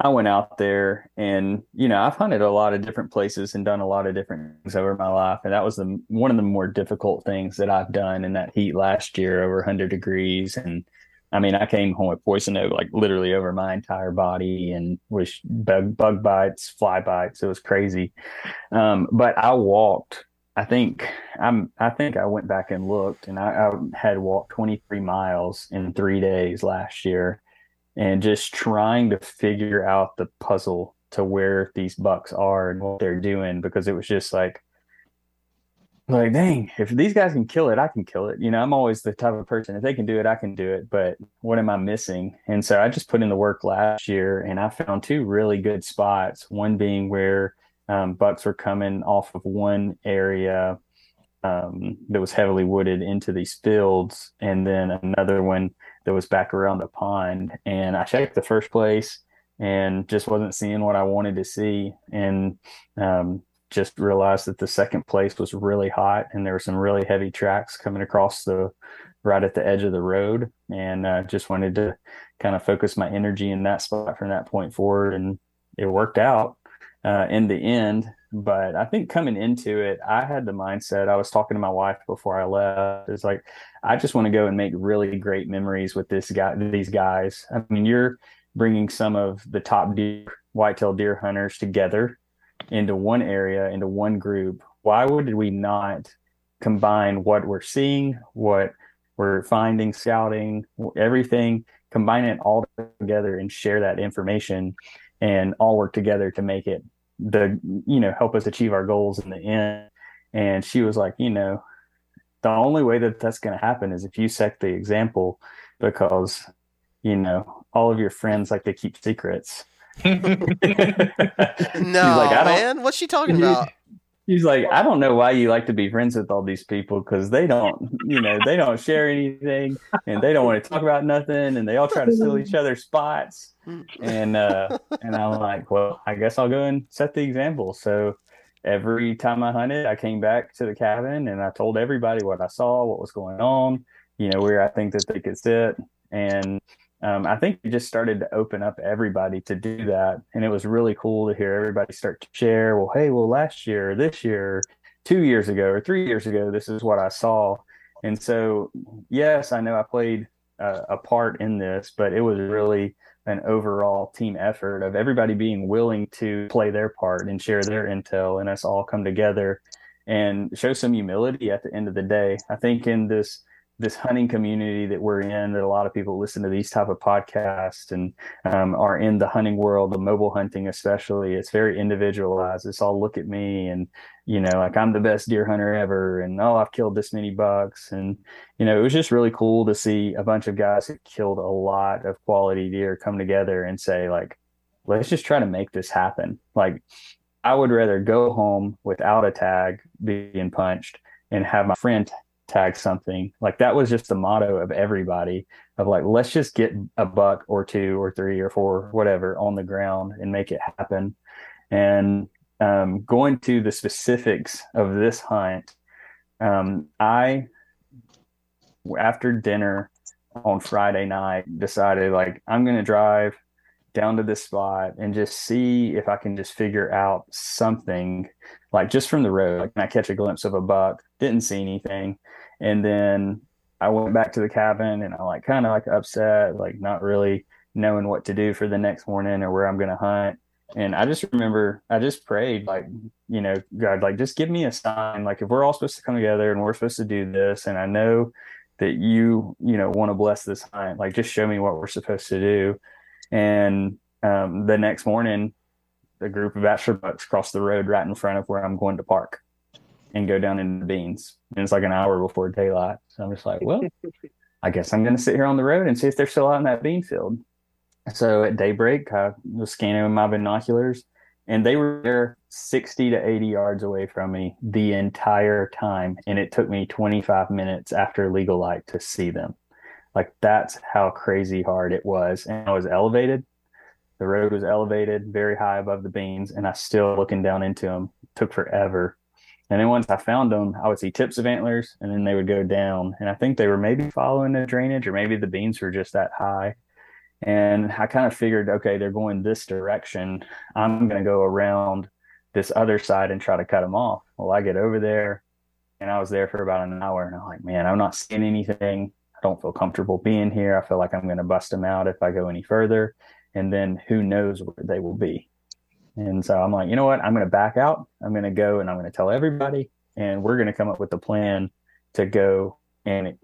I went out there and, you know, I've hunted a lot of different places and done a lot of different things over my life. And that was the one of the more difficult things that I've done in that heat last year over 100 degrees. And I mean, I came home with poison oak like literally over my entire body and was bug, bug bites, fly bites. It was crazy. Um, but I walked I think I'm. I think I went back and looked, and I, I had walked 23 miles in three days last year, and just trying to figure out the puzzle to where these bucks are and what they're doing because it was just like, like dang, if these guys can kill it, I can kill it. You know, I'm always the type of person if they can do it, I can do it. But what am I missing? And so I just put in the work last year, and I found two really good spots. One being where um, bucks were coming off of one area um, that was heavily wooded into these fields, and then another one that was back around the pond. And I checked the first place and just wasn't seeing what I wanted to see, and um, just realized that the second place was really hot, and there were some really heavy tracks coming across the right at the edge of the road, and uh, just wanted to kind of focus my energy in that spot from that point forward, and it worked out uh, in the end, but I think coming into it, I had the mindset. I was talking to my wife before I left. It's like I just want to go and make really great memories with this guy, these guys. I mean, you're bringing some of the top deer, whitetail deer hunters together into one area, into one group. Why would we not combine what we're seeing, what we're finding, scouting, everything, combine it all together and share that information and all work together to make it the you know help us achieve our goals in the end. And she was like you know the only way that that's going to happen is if you set the example because you know all of your friends like to keep secrets. No like, man. What's she talking about He's like, I don't know why you like to be friends with all these people because they don't, you know, they don't share anything and they don't want to talk about nothing and they all try to steal each other's spots. And uh, and I'm like, well, I guess I'll go and set the example. So every time I hunted, I came back to the cabin and I told everybody what I saw, what was going on, you know, where I think that they could sit. And um, I think it just started to open up everybody to do that. And it was really cool to hear everybody start to share, well, hey, well, last year, this year, two years ago, or three years ago, this is what I saw. And so, yes, I know I played uh, a part in this, but it was really an overall team effort of everybody being willing to play their part and share their intel and us all come together and show some humility at the end of the day. I think in this this hunting community that we're in that a lot of people listen to these type of podcasts and um, are in the hunting world the mobile hunting especially it's very individualized. It's all look at me and you know like i'm the best deer hunter ever and oh i've killed this many bucks and you know it was just really cool to see a bunch of guys who killed a lot of quality deer come together and say like let's just try to make this happen. Like i would rather go home without a tag being punched and have my friend tag something. Like that was just the motto of everybody of like let's just get a buck or two or three or four whatever on the ground and make it happen. And um, going to the specifics of this hunt um, i after dinner on friday night decided like i'm going to drive down to this spot and just see if i can just figure out something like just from the road like i catch a glimpse of a buck didn't see anything and then I went back to the cabin and I'm like kind of like upset, like not really knowing what to do for the next morning or where I'm going to hunt. And I just remember I just prayed like, you know, God, like just give me a sign. Like if we're all supposed to come together and we're supposed to do this, and I know that you, you know, want to bless this hunt, like just show me what we're supposed to do. And um, the next morning, a group of bachelor bucks crossed the road right in front of where I'm going to park and go down into the beans. And it's like an hour before daylight. So I'm just like, well, I guess I'm going to sit here on the road and see if they're still out in that bean field. So at daybreak, I was scanning with my binoculars, and they were there 60 to 80 yards away from me the entire time. And it took me 25 minutes after legal light to see them. Like that's how crazy hard it was. And I was elevated. The road was elevated very high above the beans, and I still looking down into them. Took forever. And then once I found them, I would see tips of antlers and then they would go down. And I think they were maybe following the drainage or maybe the beans were just that high. And I kind of figured, okay, they're going this direction. I'm going to go around this other side and try to cut them off. Well, I get over there and I was there for about an hour and I'm like, man, I'm not seeing anything. I don't feel comfortable being here. I feel like I'm going to bust them out if I go any further. And then who knows where they will be. And so I'm like, you know what? I'm going to back out. I'm going to go and I'm going to tell everybody, and we're going to come up with a plan to go and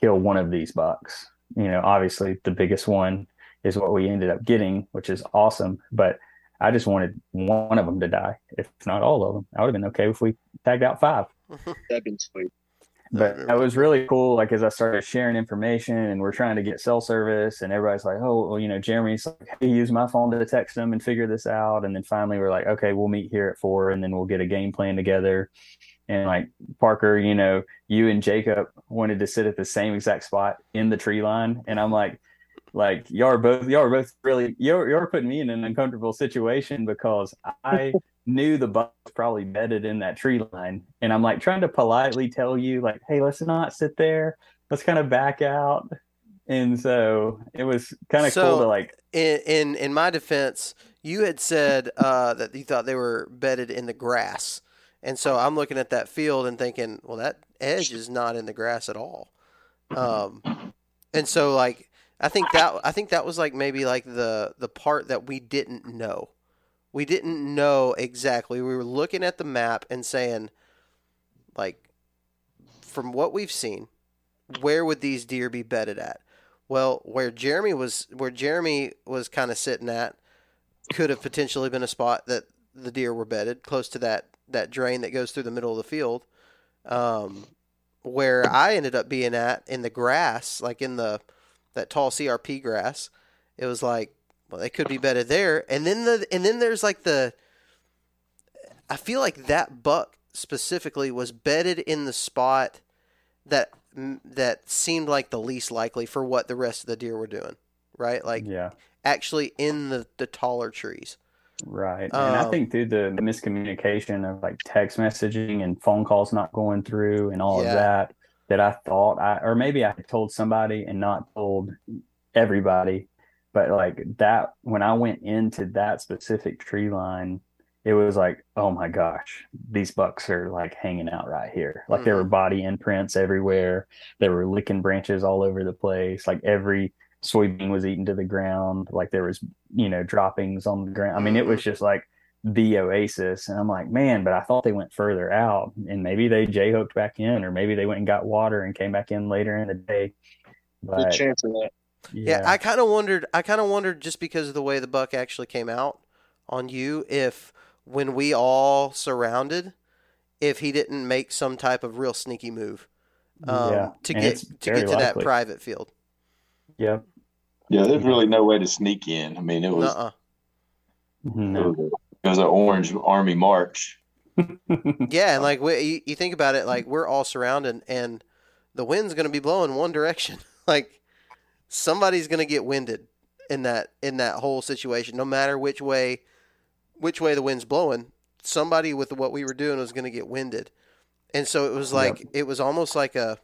kill one of these bucks. You know, obviously the biggest one is what we ended up getting, which is awesome. But I just wanted one of them to die, if not all of them. I would have been okay if we tagged out five. That'd been sweet but it was really cool. Like as I started sharing information and we're trying to get cell service, and everybody's like, "Oh, well, you know, Jeremy's like, hey, use my phone to text them and figure this out." And then finally, we're like, "Okay, we'll meet here at four, and then we'll get a game plan together." And like Parker, you know, you and Jacob wanted to sit at the same exact spot in the tree line, and I'm like, like y'all are both y'all are both really you're you're putting me in an uncomfortable situation because I knew the buck was probably bedded in that tree line. And I'm like trying to politely tell you, like, hey, let's not sit there. Let's kind of back out. And so it was kind of so, cool to like in, in in my defense, you had said uh, that you thought they were bedded in the grass, and so I'm looking at that field and thinking, well, that edge is not in the grass at all. Um, and so like I think that I think that was like maybe like the the part that we didn't know. We didn't know exactly. We were looking at the map and saying, like, from what we've seen, where would these deer be bedded at? Well, where Jeremy was where Jeremy was kind of sitting at could have potentially been a spot that the deer were bedded close to that that drain that goes through the middle of the field. Um, where I ended up being at in the grass, like in the that tall CRP grass, it was like, well, they could be better there. And then the and then there's like the I feel like that buck specifically was bedded in the spot that that seemed like the least likely for what the rest of the deer were doing, right? Like yeah, actually in the the taller trees. right. and I Um, think through the miscommunication of like text messaging and phone calls not going through and all Yeah. of that, that I thought I or maybe I told somebody and not told everybody, but like that when I went into that specific tree line, it was like, oh my gosh, these bucks are like hanging out right here. Like there were mm-hmm. body imprints everywhere. There were licking branches all over the place. Like every soybean was eaten to the ground. Like there was, you know, droppings on the ground. I mean, it was mm-hmm. just like the oasis. And I'm like, man, but I thought they went further out and maybe they J hooked back in, or maybe they went and got water and came back in later in the day. Good But chance of that. Yeah, I kind of wondered. I kind of wondered just because of the way the buck actually came out on you, if when we all surrounded, if he didn't make some type of real sneaky move um, yeah. to And get to get to that private field. Yep. Yeah, there's really no way to sneak in. I mean, it was Nuh-uh. it No. was, it was an orange army march. Yeah, and like we, you, you think about it, like we're all surrounded, and the wind's going to be blowing one direction. like somebody's going to get winded in that in that whole situation, no matter which way which way the wind's blowing. Somebody with what we were doing was going to get winded, and so it was like it was almost like a.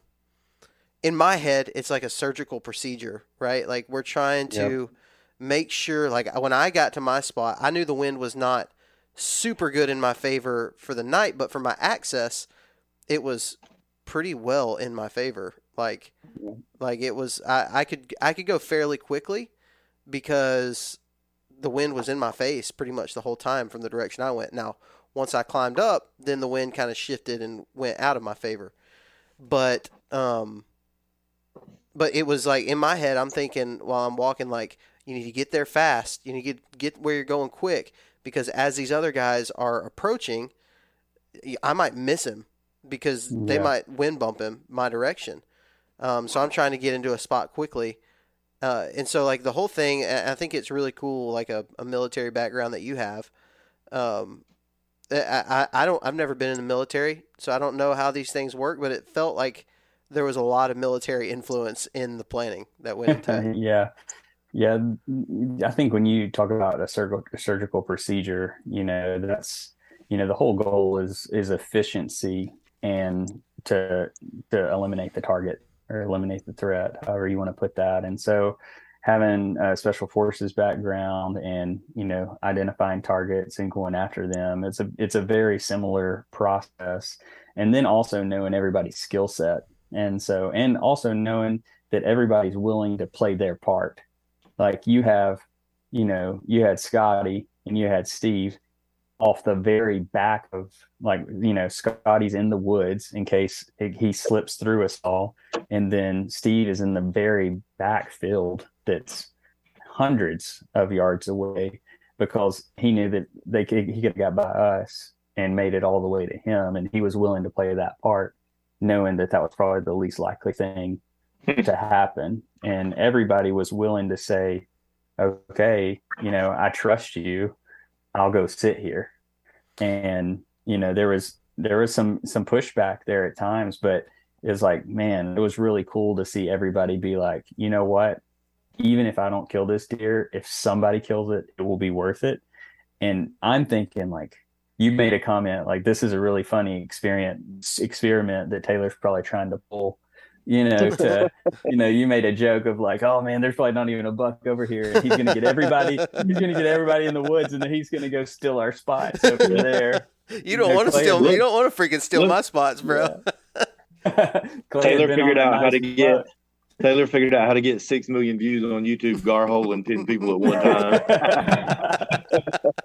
In my head, it's like a surgical procedure, right? Like we're trying to make sure, like when I got to my spot, I knew the wind was not super good in my favor for the night, but for my access, it was pretty well in my favor. Like, like it was, I, I could, I could go fairly quickly because the wind was in my face pretty much the whole time from the direction I went. Now, once I climbed up, then the wind kind of shifted and went out of my favor. But, um, but it was like in my head, I'm thinking while I'm walking, like you need to get there fast. You need to get get where you're going quick because as these other guys are approaching, I might miss him because they Yeah. might wind bump him my direction. Um, so I'm trying to get into a spot quickly. Uh, and so like the whole thing, I think it's really cool, like a, a military background that you have. Um, I, I, I don't, I've never been in the military, so I don't know how these things work, but it felt like there was a lot of military influence in the planning that went into it. yeah. Yeah. I think when you talk about a surgical, surgical procedure, you know, that's, you know, the whole goal is, is efficiency and to, to eliminate the target or eliminate the threat, however you want to put that. And so having a special forces background and, you know, identifying targets and going after them, it's a, it's a very similar process. And then also knowing everybody's skill set. And so, and also knowing that everybody's willing to play their part. Like you have, you know, you had Scotty and you had Steve off the very back of like, you know, Scotty's in the woods in case it, he slips through us all. And then Steve is in the very back field that's hundreds of yards away because he knew that they could, he could have got by us and made it all the way to him. And he was willing to play that part, knowing that that was probably the least likely thing hmm. to happen. And everybody was willing to say, okay, you know, I trust you. I'll go sit here. And, you know, there was, there was some, some pushback there at times, but it was like, man, it was really cool to see everybody be like, you know what? Even if I don't kill this deer, if somebody kills it, it will be worth it. And I'm thinking like, you made a comment like this is a really funny experience experiment that Taylor's probably trying to pull you know, to you know, you made a joke of like, oh man, there's probably not even a buck over here, and he's gonna get everybody, he's gonna get everybody in the woods, and then he's gonna go steal our spots over there. You don't want to steal. look- You don't want to freaking steal look. my spots, bro. Clay Taylor figured on a out how to nice get buck. Taylor figured out how to get six million views on YouTube gar holing ten people at one time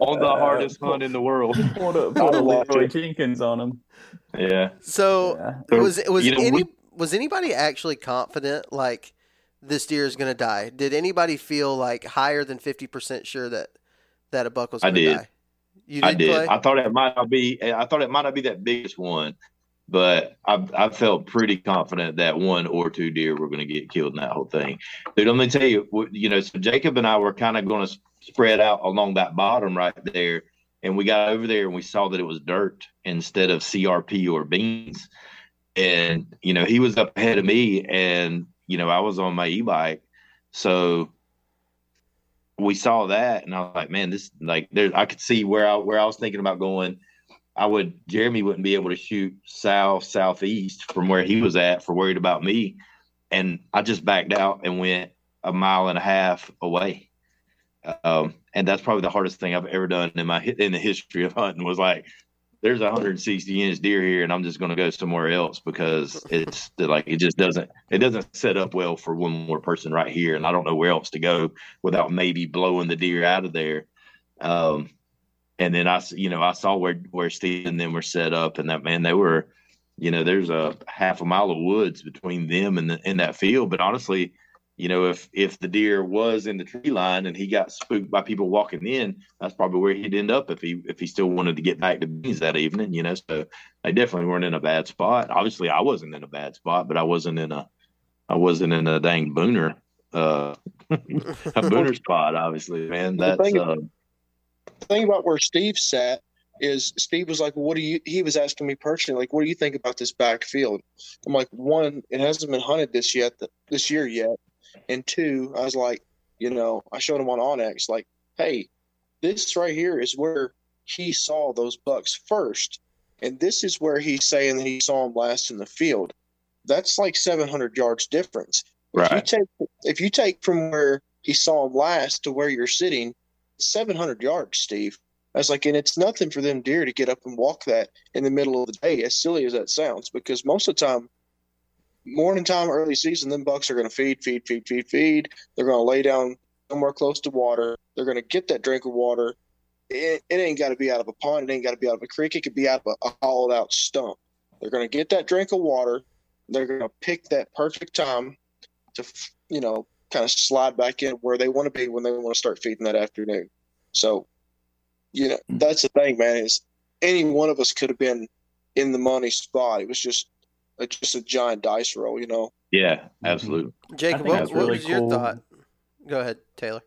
on the hardest hunt in the world. Put a, put a watch Leroy. Jenkins on him. Yeah. So Yeah. So, was was you know, any we- was anybody actually confident like this deer is going to die? Did anybody feel like higher than fifty percent sure that that a buck was going to did. die? You I did. Clay? I thought it might not be. I thought it might not be that biggest one, but I, I felt pretty confident that one or two deer were going to get killed in that whole thing. Dude, let me tell you. what- You know, so Jacob and I were kind of going to spread out along that bottom right there, and we got over there and we saw that it was dirt instead of CRP or beans, and you know he was up ahead of me, and you know I was on my e-bike, so we saw that and I was like, man, this like there I could see where I where I was thinking about going. I would Jeremy wouldn't be able to shoot south southeast from where he was at for worried about me. And I just backed out and went a mile and a half away. Um, and that's probably the hardest thing I've ever done in my in the history of hunting was like there's a 160 inch deer here and I'm just going to go somewhere else because it's like it just doesn't it doesn't set up well for one more person right here and I don't know where else to go without maybe blowing the deer out of there. Um, and then I, you know, I saw where where Steve and them were set up, and that man, they were, you know, there's a half a mile of woods between them and the, in that field. But honestly, you know, if if the deer was in the tree line and he got spooked by people walking in, that's probably where he'd end up if he if he still wanted to get back to beans that evening. You know, so they definitely weren't in a bad spot. Obviously, I wasn't in a bad spot, but I wasn't in a I wasn't in a dang booner uh a booner spot. Obviously, man, The that's thing- uh, the thing about where Steve sat is Steve was like, "What do you?" He was asking me personally, like, "What do you think about this backfield?" I'm like, "One, it hasn't been hunted this yet, this year yet, and two, I was like, you know, I showed him on onX, like, hey, this right here is where he saw those bucks first, and this is where he's saying that he saw them last in the field. That's like 700 yards difference. If you Right. take if you take from where he saw them last to where you're sitting, 700 yards, Steve. I was like, and it's nothing for them deer to get up and walk that in the middle of the day, as silly as that sounds, because most of the time, morning time, early season, them bucks are going to feed, feed, feed, feed, feed. They're going to lay down somewhere close to water. They're going to get that drink of water. It, it ain't got to be out of a pond. It ain't got to be out of a creek. It could be out of a, a hollowed out stump. They're going to get that drink of water. They're going to pick that perfect time to, you know, kind of slide back in where they want to be when they want to start feeding that afternoon. So, you know, mm. that's the thing, man. Is any one of us could have been in the money spot. It was just, a, just a giant dice roll, you know. Yeah, mm-hmm. absolutely. Jacob, what, what really was your cool. thought? Go ahead, Taylor.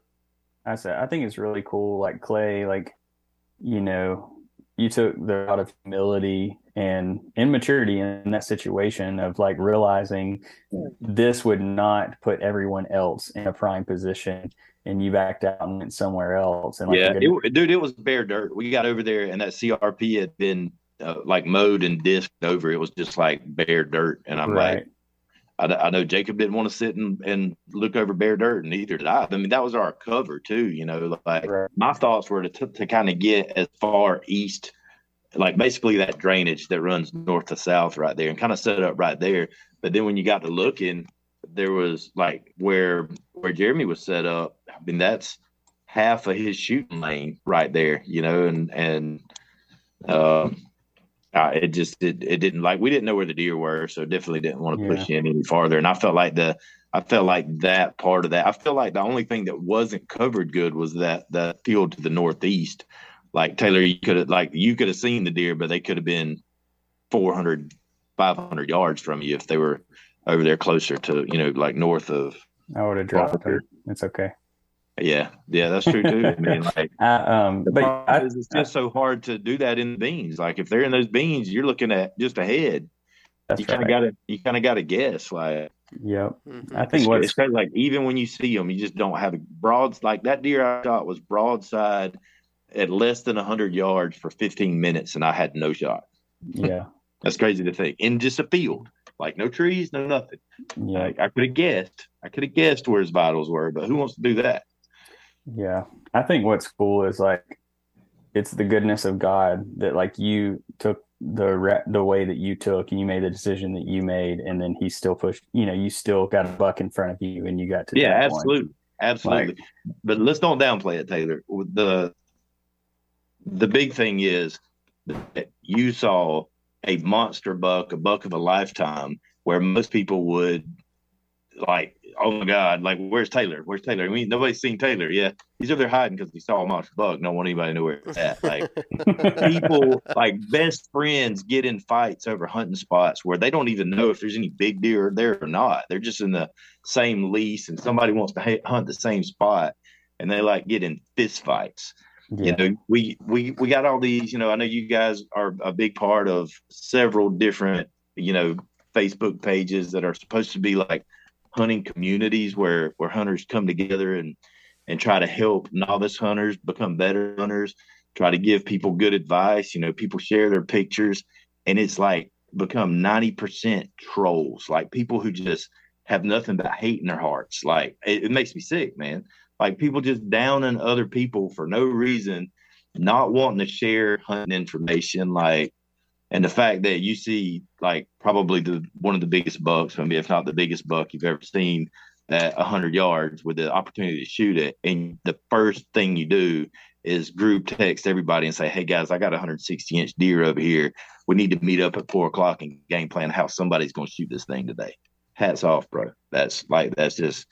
I said, I think it's really cool. Like Clay, like, you know, you took the route of humility and immaturity in that situation of like realizing this would not put everyone else in a prime position and you backed out and went somewhere else. And like, yeah, good- it, dude, it was bare dirt. We got over there, and that CRP had been uh, like mowed and disked over. It was just like bare dirt, and I'm right. like, I, I know Jacob didn't want to sit and, and look over bare dirt, and neither did I. I mean, that was our cover too. You know, like Right. my thoughts were to to, to kind of get as far east, like basically that drainage that runs north to south right there, and kind of set up right there. But then when you got to looking, there was like where where Jeremy was set up. I mean, that's half of his shooting lane right there, you know, and and um, uh, it just it, it didn't like we didn't know where the deer were, so definitely didn't want to Yeah. push in any farther. And I felt like the I felt like that part of that. I feel like the only thing that wasn't covered good was that that field to the northeast. Like Taylor, you could have like you could have seen the deer, but they could have been 400, 500 yards from you if they were over there closer to you know like north of I would have dropped her. It's okay. Yeah yeah that's true too. I mean like I, um, but I, is it's just so hard to do that in the beans. Like if they're in those beans, you're looking at just ahead. that's You kind of got to you kind of got to guess. Like Yep. Mhm. I it's, think what's it's crazy. Like even when you see them, you just don't have a broad. Like that deer I shot was broadside at less than hundred yards for 15 minutes, and I had no shot. yeah. That's crazy to think in just a field. Like no trees, no nothing. Yeah, Like I could have guessed. I could have guessed where his vitals were, but who wants to do that? Yeah. I think what's cool is like it's the goodness of God that like you took the re- the way that you took and you made the decision that you made, and then he still pushed. You know, you still got a buck in front of you, and you got to Yeah, one. absolutely, absolutely. but let's don't downplay it, Taylor. the The big thing is that you saw a monster buck, a buck of a lifetime, where most people would like, oh my god, like where's Taylor? Where's Taylor? I mean, nobody's seen Taylor. Yeah, he's over there hiding because he saw a monster buck. No one anybody knew where it's at. Like people, like best friends, get in fights over hunting spots where they don't even know if there's any big deer there or not. They're just in the same lease, and somebody wants to hunt the same spot, and they like get in fist fights. Yeah. You know, we we we got all these. You know, I know you guys are a big part of several different, you know, Facebook pages that are supposed to be like hunting communities where where hunters come together and and try to help novice hunters become better hunters. Try to give people good advice. You know, people share their pictures, and it's like become ninety percent trolls, like people who just have nothing but hate in their hearts. Like it, it makes me sick, man like people just downing other people for no reason, not wanting to share hunting information. Like, and the fact that you see like probably the one of the biggest bucks, maybe if not the biggest buck you've ever seen at hundred yards with the opportunity to shoot it, and the first thing you do is group text everybody and say, "Hey guys, I got a 160 inch deer over here. We need to meet up at four o'clock and game plan how somebody's going to shoot this thing today." Hats off, bro. That's like that's just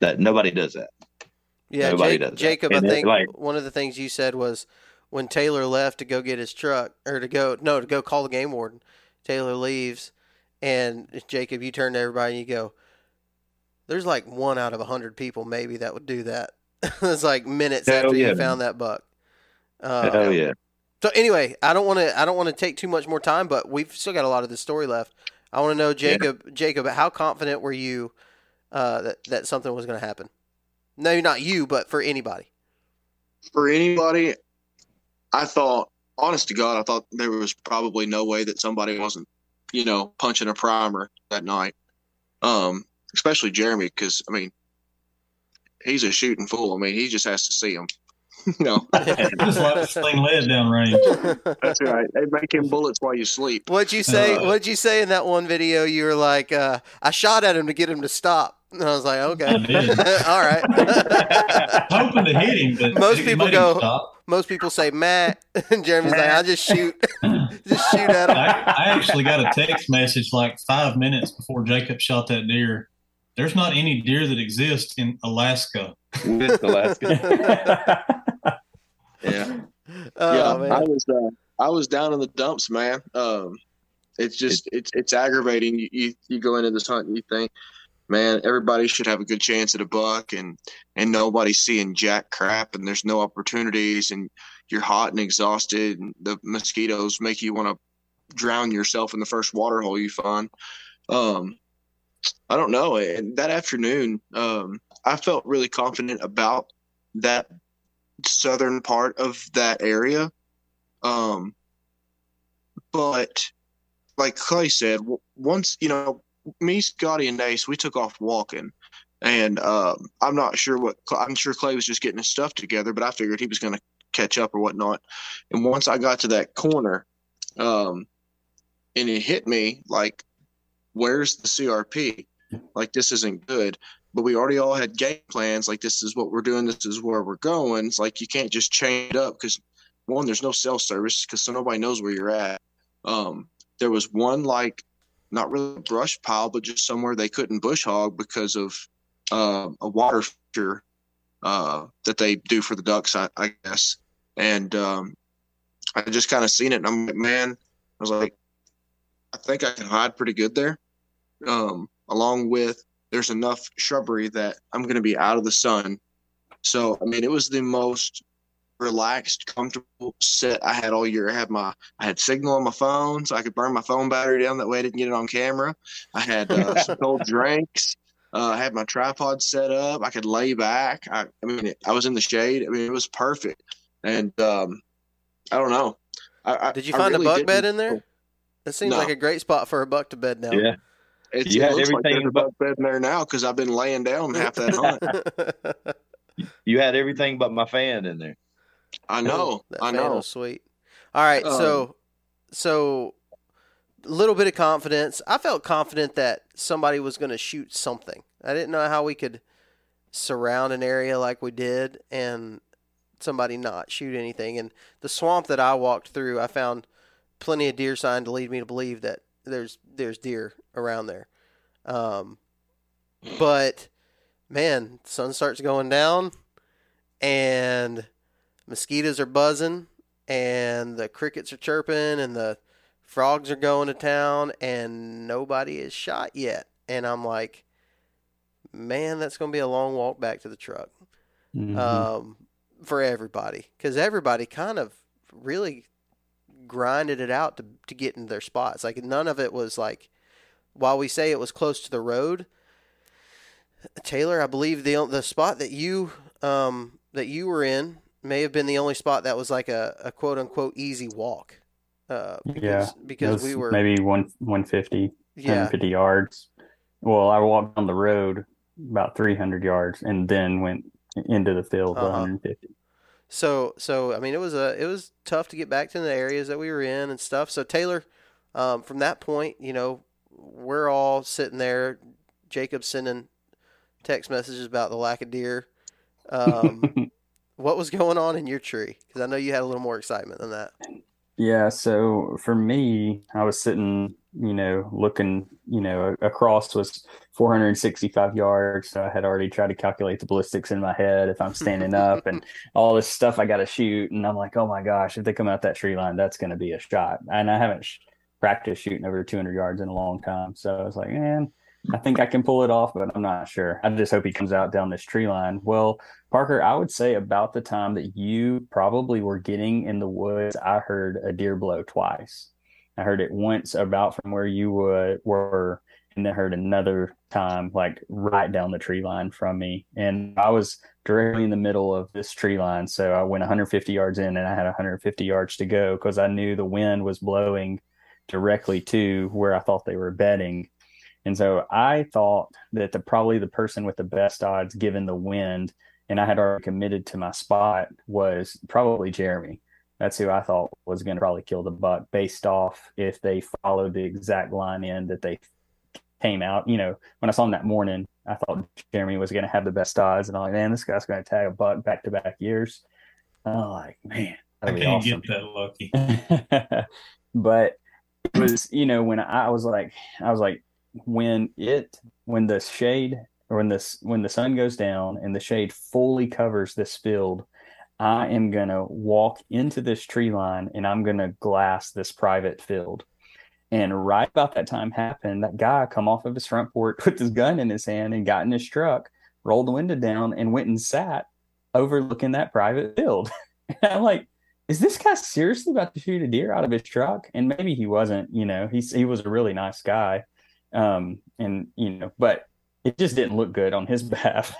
that nobody does that. Yeah, Nobody Jake, does that. Jacob. I think like- one of the things you said was when Taylor left to go get his truck, or to go no to go call the game warden. Taylor leaves, and Jacob, you turn to everybody and you go, "There's like one out of a hundred people maybe that would do that." it's like minutes Hell after yeah, you found that buck. Uh, Hell yeah. So anyway, I don't want to I don't want to take too much more time, but we've still got a lot of the story left. I want to know, Jacob. Jacob, how confident were you uh, that that something was going to happen? No, not you, but for anybody. For anybody, I thought, honest to God, I thought there was probably no way that somebody wasn't, you know, punching a primer that night. Um, especially Jeremy, because I mean, he's a shooting fool. I mean, he just has to see him. no, Just like to sling lead down range. that's right. They make him bullets while you sleep. What'd you say? Uh, What'd you say in that one video? You were like, uh, "I shot at him to get him to stop," and I was like, "Okay, all right." Hoping to hit him, but Most people go- Most people say Matt, and Jeremy's like, "I just shoot, just shoot at him." I, I actually got a text message like five minutes before Jacob shot that deer. There's not any deer that exist in Alaska. With Alaska. Yeah. Oh yeah, man. I was uh, I was down in the dumps, man. Um, it's just it's it's aggravating. You, you you go into this hunt and you think, man, everybody should have a good chance at a buck, and and nobody's seeing jack crap, and there's no opportunities, and you're hot and exhausted, and the mosquitoes make you want to drown yourself in the first water hole you find. Um, I don't know. And that afternoon, um, I felt really confident about that southern part of that area. Um, but like Clay said, once you know, me, Scotty, and Ace, we took off walking, and um, I'm not sure what I'm sure Clay was just getting his stuff together, but I figured he was going to catch up or whatnot. And once I got to that corner, um, and it hit me like, "Where's the CRP? Like this isn't good." but we already all had game plans. Like this is what we're doing. This is where we're going. It's like you can't just change it up because one, there's no cell service because so nobody knows where you're at. Um, there was one like not really a brush pile, but just somewhere they couldn't bush hog because of uh, a water feature uh, that they do for the ducks, I, I guess. And um, I just kind of seen it, and I'm like, man, I was like, I think I can hide pretty good there. Um, along with there's enough shrubbery that I'm going to be out of the sun. So, I mean, it was the most relaxed, comfortable set I had all year. I had my, I had signal on my phone, so I could burn my phone battery down. That way, I didn't get it on camera. I had uh, some cold drinks. Uh, I had my tripod set up. I could lay back. I, I mean, I was in the shade. I mean, it was perfect. And um, I don't know. I, I, Did you I find really a buck bed in there? That seems No. like a great spot for a buck to bed down. Yeah. It's, You it had looks everything there's a but- buck bed in there now because I've been laying down half that hunt. You had everything but my fan in there. I know. That I know. sweet. All right, so so a little bit of confidence. I felt confident that somebody was going to shoot something. I didn't know how we could surround an area like we did and somebody not shoot anything. And the swamp that I walked through, I found plenty of deer sign to lead me to believe that there's there's deer around there. Um, but man, sun starts going down, and mosquitoes are buzzing, and the crickets are chirping, and the frogs are going to town, and nobody is shot yet. And I'm like, man, that's going to be a long walk back to the truck Mhm. um, for everybody because everybody kind of really grinded it out to to get in their spots. Like none of it was like while we say it was close to the road. Taylor, I believe the the spot that you um, that you were in may have been the only spot that was like a, a quote unquote easy walk. Uh, because, Yeah, because we were maybe one 150, yeah 150 yards. Well, I walked on the road about 300 yards and then went into the field Uh-huh. 150. So so I mean it was a it was tough to get back to the areas that we were in and stuff. So Taylor, um, from that point, you know, we're all sitting there. Jacob sending text messages about the lack of deer. Um, what was going on in your tree? Because I know you had a little more excitement than that. Yeah, so for me, I was sitting, you know, looking, you know, across was 465 yards. So I had already tried to calculate the ballistics in my head if I'm standing up and all this stuff I got to shoot. And I'm like, oh my gosh, if they come out that tree line, that's going to be a shot. And I haven't sh- practiced shooting over 200 yards in a long time. So I was like, man, I think I can pull it off, but I'm not sure. I just hope he comes out down this tree line. Well, Parker, I would say about the time that you probably were getting in the woods, I heard a deer blow twice. I heard it once about from where you were, and then heard another time, like right down the tree line from me. And I was directly in the middle of this tree line. So I went 150 yards in and I had 150 yards to go because I knew the wind was blowing directly to where I thought they were bedding. And so I thought that the probably the person with the best odds given the wind and I had already committed to my spot was probably Jeremy. That's who I thought was going to probably kill the buck based off if they followed the exact line in that they came out. You know, when I saw him that morning, I thought Jeremy was going to have the best odds, and I'm like, man, this guy's going to tag a buck back to back years. I'm like, man, I can't awesome. get that lucky. but it was you know when I was like I was like when it when the shade or when this when the sun goes down and the shade fully covers this field I am going to walk into this tree line and I'm going to glass this private field and right about that time happened that guy come off of his front porch with his gun in his hand and got in his truck rolled the window down and went and sat overlooking that private field and I'm like is this guy seriously about to shoot a deer out of his truck? And maybe he wasn't, you know, he's, he was a really nice guy. Um, and, you know, but it just didn't look good on his behalf.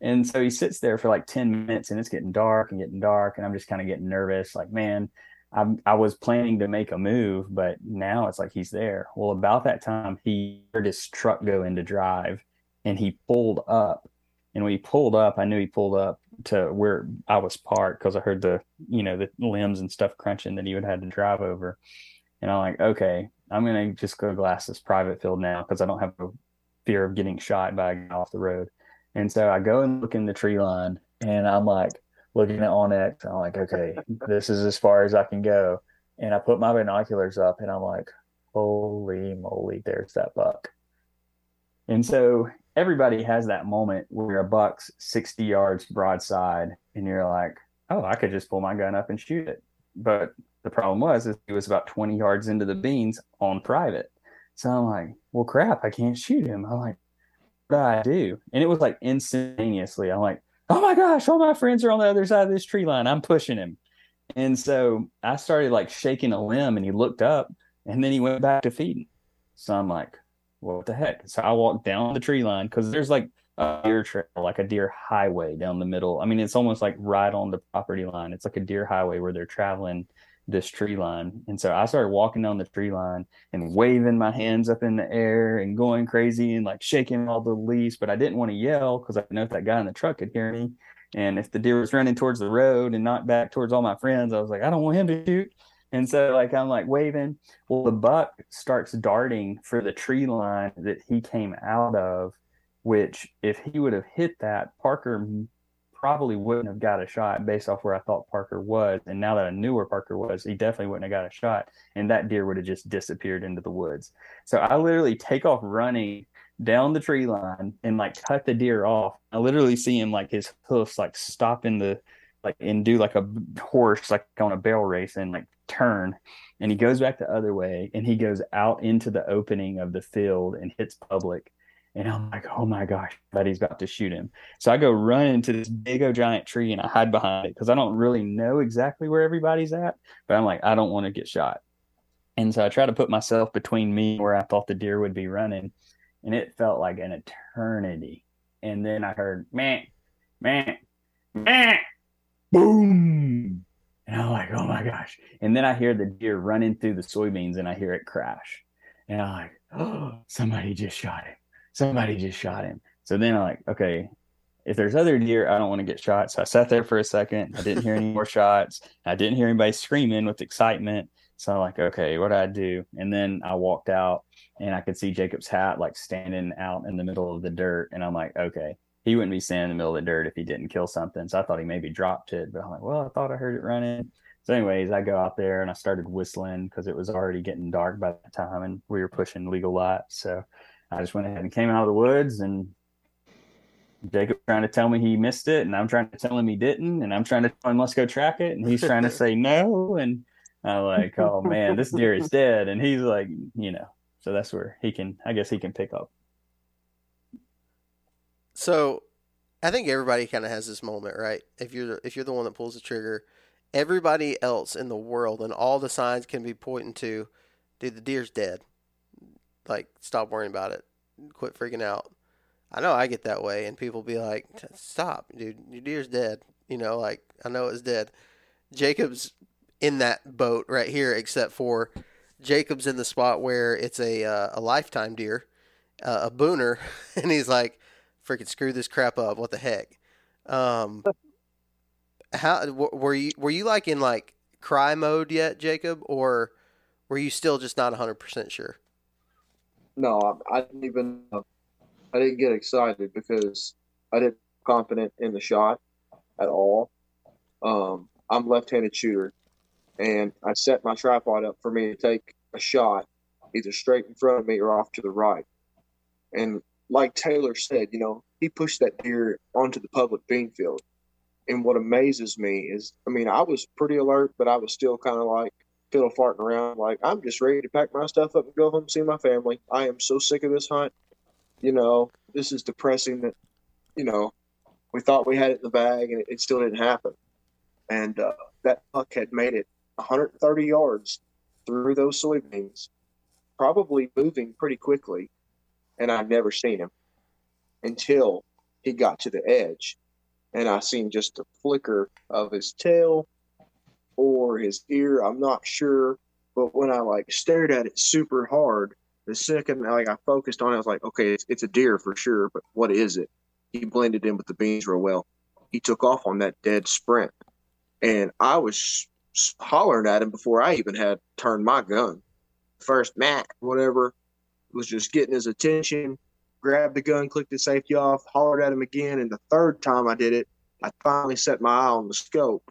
and so he sits there for like 10 minutes and it's getting dark and getting dark. And I'm just kind of getting nervous. Like, man, I'm, I was planning to make a move, but now it's like he's there. Well, about that time, he heard his truck go into drive and he pulled up. And when he pulled up, I knew he pulled up to where I was parked because I heard the, you know, the limbs and stuff crunching that he would have to drive over. And I'm like, okay, I'm to just go glass this private field now because I don't have a fear of getting shot by a guy off the road. And so I go and look in the tree line and I'm like looking at onX. I'm like, okay, this is as far as I can go. And I put my binoculars up and I'm like, holy moly, there's that buck. And so everybody has that moment where a buck's 60 yards broadside and you're like, oh, I could just pull my gun up and shoot it. But the problem was is it was about 20 yards into the beans on private. So I'm like, well, crap, I can't shoot him. I'm like, what do I do? And it was like instantaneously. I'm like, oh my gosh, all my friends are on the other side of this tree line. I'm pushing him. And so I started like shaking a limb and he looked up and then he went back to feeding. So I'm like, what the heck? So I walked down the tree line because there's like a deer trail, like a deer highway down the middle. I mean, it's almost like right on the property line. It's like a deer highway where they're traveling this tree line. And so I started walking down the tree line and waving my hands up in the air and going crazy and like shaking all the leaves. But I didn't want to yell because I know if that guy in the truck could hear me. And if the deer was running towards the road and not back towards all my friends, I was like, I don't want him to shoot. And so like I'm like waving. Well, the buck starts darting for the tree line that he came out of, which if he would have hit that, Parker probably wouldn't have got a shot based off where I thought Parker was. And now that I knew where Parker was, he definitely wouldn't have got a shot. And that deer would have just disappeared into the woods. So I literally take off running down the tree line and like cut the deer off. I literally see him like his hoofs like stop in the like and do like a horse like on a barrel race and like turn and he goes back the other way and he goes out into the opening of the field and hits public and I'm like, oh my gosh, buddy's about to shoot him. So I go run into this big old giant tree and I hide behind it because I don't really know exactly where everybody's at. But I'm like, I don't want to get shot. And so I try to put myself between me where I thought the deer would be running. And it felt like an eternity. And then I heard, man, man, man, boom. And I'm like, oh my gosh. And then I hear the deer running through the soybeans and I hear it crash. And I'm like, oh, somebody just shot him somebody just shot him. So then I'm like, okay, if there's other deer, I don't want to get shot. So I sat there for a second. I didn't hear any more shots. I didn't hear anybody screaming with excitement. So I'm like, okay, what do I do? And then I walked out and I could see Jacob's hat like standing out in the middle of the dirt. And I'm like, okay, he wouldn't be standing in the middle of the dirt if he didn't kill something. So I thought he maybe dropped it, but I'm like, well, I thought I heard it running. So, anyways, I go out there and I started whistling because it was already getting dark by that time and we were pushing legal lights. So I just went ahead and came out of the woods and Jacob trying to tell me he missed it and I'm trying to tell him he didn't and I'm trying to tell him let's go track it and he's trying to say no and I'm like, oh man, this deer is dead and he's like, you know, so that's where he can I guess he can pick up. So I think everybody kind of has this moment, right? If you're if you're the one that pulls the trigger, everybody else in the world and all the signs can be pointing to, dude, the deer's dead. Like, stop worrying about it. Quit freaking out. I know I get that way, and people be like, "Stop, dude, your deer's dead." You know, like I know it's dead. Jacob's in that boat right here, except for Jacob's in the spot where it's a uh, a lifetime deer, uh, a booner, and he's like, "Freaking screw this crap up! What the heck?" Um, how were you? Were you like in like cry mode yet, Jacob, or were you still just not hundred percent sure? No, I, didn't even. I didn't get excited because I didn't confident in the shot at all. Um, I'm left-handed shooter, and I set my tripod up for me to take a shot, either straight in front of me or off to the right. And like Taylor said, you know, he pushed that deer onto the public bean field. And what amazes me is, I mean, I was pretty alert, but I was still kind of like, fiddle farting around. Like I'm just ready to pack my stuff up and go home and see my family. I am so sick of this hunt. You know, this is depressing that, you know, we thought we had it in the bag and it, it still didn't happen. And uh, that buck had made it 130 yards through those soybeans, probably moving pretty quickly. And I'd never seen him until he got to the edge. And I seen just a flicker of his tail or his ear. I'm not sure. But when I like stared at it super hard, the second like I focused on it, I was like, okay, it's, it's a deer for sure. But what is it? He blended in with the beans real well. He took off on that dead sprint, and I was hollering at him before I even had turned my gun. First, Matt, whatever, was just getting his attention. Grabbed the gun, clicked the safety off, hollered at him again, and the third time I did it, I finally set my eye on the scope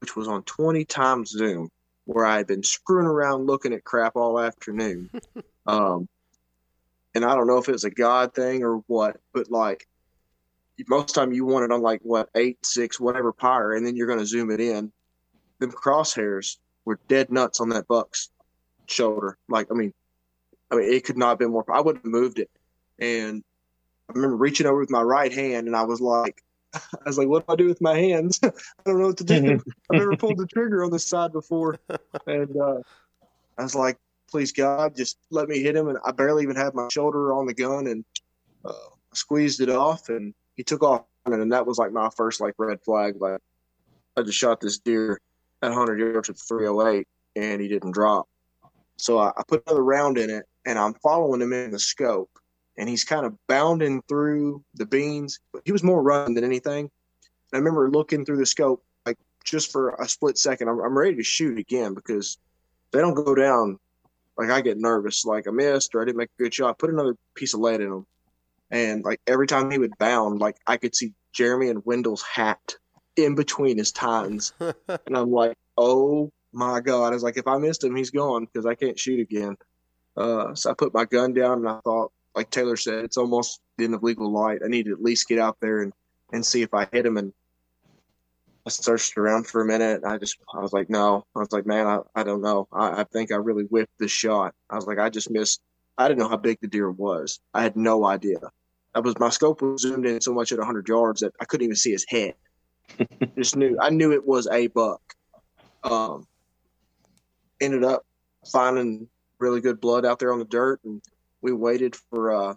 which was on 20 times Zoom, where I had been screwing around looking at crap all afternoon. um, and I don't know if it's a God thing or what, but like most time you want it on like what eight, six, whatever pyre, and then you're going to zoom it in. Them crosshairs were dead nuts on that buck's shoulder. Like, I mean, I mean, it could not have been more. I would have moved it, and I remember reaching over with my right hand, and I was like, I was like, what do I do with my hands? I don't know what to do. I've never pulled the trigger on this side before. And uh, I was like, please God, just let me hit him. And I barely even had my shoulder on the gun and uh, squeezed it off and he took off. And that was like my first like red flag. Like I just shot this deer at 100 yards with 308, and he didn't drop. So I, I put another round in it, and I'm following him in the scope, and he's kind of bounding through the beans. But he was more running than anything. And I remember looking through the scope, like just for a split second. I'm, I'm ready to shoot again because they don't go down. Like I get nervous, like I missed or I didn't make a good shot. Put another piece of lead in him, and like every time he would bound, like I could see Jeremy and Wendell's hat in between his tines, and I'm like, oh my god! I was like, if I missed him, he's gone because I can't shoot again. Uh, so I put my gun down and I thought, like Taylor said, it's almost the end of legal light. I need to at least get out there and and see if I hit him. And I searched around for a minute. I just, I was like, no. I was like, man, I, I don't know. I, I think I really whipped this shot. I was like, I just missed. I didn't know how big the deer was. I had no idea. I was my scope was zoomed in so much at 100 yards that I couldn't even see his head. just knew. I knew it was a buck. Um, ended up finding really good blood out there on the dirt, and we waited for uh,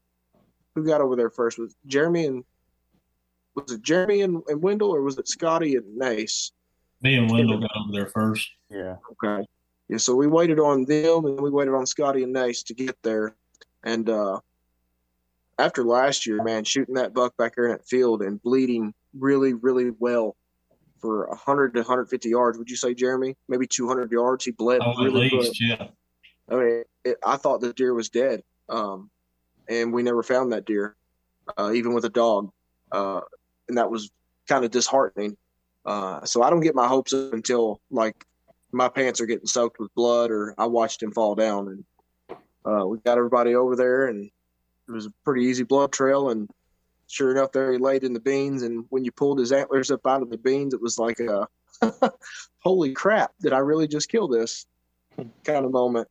who got over there first was Jeremy and was it Jeremy and, and Wendell or was it Scotty and Nace? Me and Wendell got over there first. Yeah. Okay. Yeah, so we waited on them and we waited on Scotty and Nace to get there. And uh after last year, man, shooting that buck back there in that field and bleeding really, really well for 100 to 150 yards. Would you say, Jeremy? Maybe 200 yards. He bled Oh, at really least, good. yeah. I mean, it, I thought the deer was dead, um, and we never found that deer, uh, even with a dog, uh, and that was kind of disheartening. Uh, so I don't get my hopes up until like my pants are getting soaked with blood, or I watched him fall down, and uh, we got everybody over there, and it was a pretty easy blood trail, and sure enough, there he laid in the beans, and when you pulled his antlers up out of the beans, it was like a holy crap, did I really just kill this kind of moment.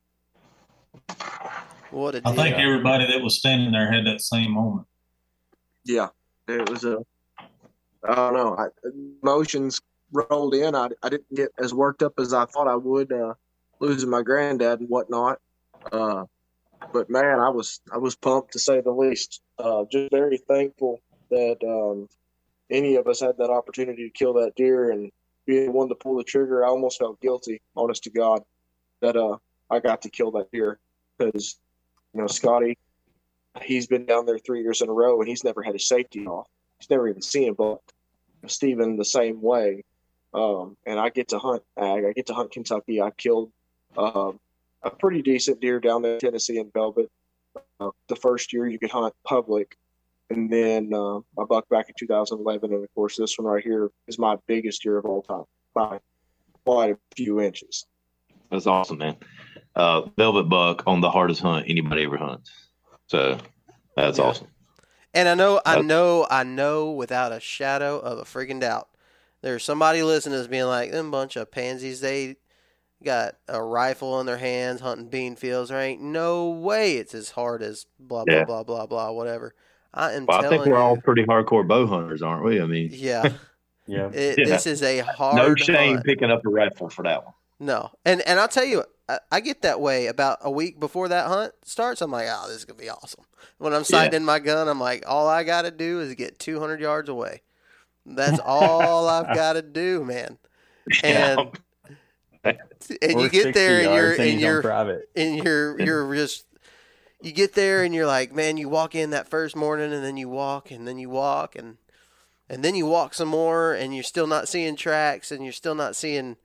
What a I think deal. everybody that was standing there had that same moment. yeah, it was a. I don't know. I, emotions rolled in. I, I didn't get as worked up as I thought I would, uh, losing my granddad and whatnot. Uh, but man, I was I was pumped to say the least. Uh, just very thankful that um, any of us had that opportunity to kill that deer and being the one to pull the trigger. I almost felt guilty, honest to God, that uh, I got to kill that deer because you know Scotty he's been down there three years in a row and he's never had his safety off. He's never even seen a buck. Stephen the same way. Um, and I get to hunt ag. I get to hunt Kentucky. I killed um, a pretty decent deer down there in Tennessee in Velvet. Uh, the first year you could hunt public. And then uh, I buck back in 2011. And of course, this one right here is my biggest deer of all time by quite a few inches. That's awesome, man. Uh, velvet buck on the hardest hunt anybody ever hunts. So that's Yeah. awesome. And I know, I know, I know without a shadow of a freaking doubt, there's somebody listening to being like, them bunch of pansies, they got a rifle in their hands hunting bean fields. There ain't no way it's as hard as blah, blah, Yeah. blah, blah, blah, whatever. I am Well, I think we're you. all pretty hardcore bow hunters, aren't we? I mean, yeah, Yeah. it, Yeah. this is a hard no shame hunt. picking up a rifle for that one. No, and and I'll tell you, I, get that way about a week before that hunt starts. I'm like, oh, this is gonna be awesome. When I'm sighting Yeah. my gun, I'm like, all I got to do is get 200 yards away. That's all I've got to do, man. And and you get there and you're and you're and you're you're just you get there and you're like, man, you walk in that first morning and then you walk and then you walk and and then you walk some more and you're still not seeing tracks and you're still not seeing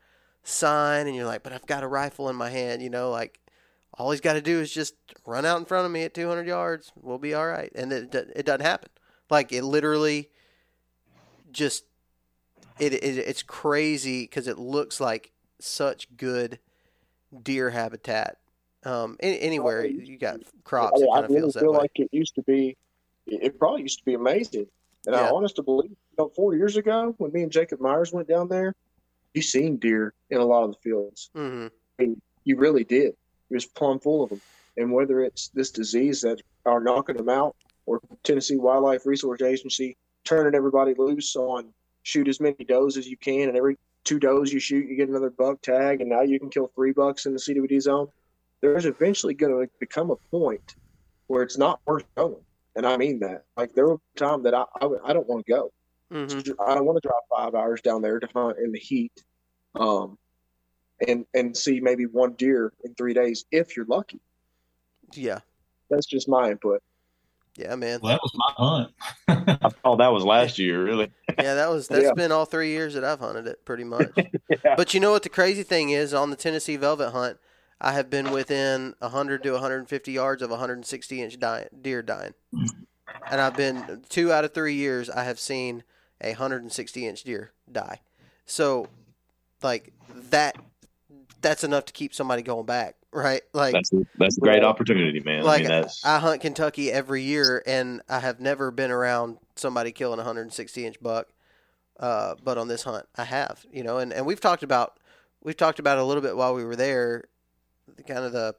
sign and you're like, but I've got a rifle in my hand, you know, like all he's got to do is just run out in front of me at 200 yards. We'll be all right. And it it doesn't happen. Like it literally just it, it it's crazy because it looks like such good deer habitat. Um, anywhere you got crops, I, I kind of really feel way. like it used to be. It probably used to be amazing, and I honestly believe, you know, four years ago when me and Jacob Myers went down there, you seen deer in a lot of the fields. hmm You really did. It was plumb full of them, and whether it's this disease that are knocking them out, or Tennessee Wildlife Resource Agency turning everybody loose on shoot as many does as you can, and every two does you shoot, you get another buck tag, and now you can kill three bucks in the CWD zone. There's eventually going to become a point where it's not worth going, and I mean that. Like there will be time that I I, I don't want to go. hmm I don't want to drive five hours down there to hunt in the heat. Um, and and see maybe one deer in three days if you're lucky. Yeah, That's just my input. yeah, man. Well, that was my hunt. I thought that was last year, really. Yeah, that was that's Yeah. been all three years that I've hunted it, pretty much. Yeah. But you know what the crazy thing is on the Tennessee Velvet hunt, I have been within 100 to 150 yards of a 160 inch di- deer dying, and I've been two out of three years I have seen a 160 inch deer die. So, like that, that's enough to keep somebody going back, right? Like That's a, that's a great opportunity, man. like I mean, that's I hunt Kentucky every year, and I have never been around somebody killing a 160 inch buck. Uh, but on this hunt, I have, you know, and, and we've talked about we've talked about it a little bit while we were there, the, kind of the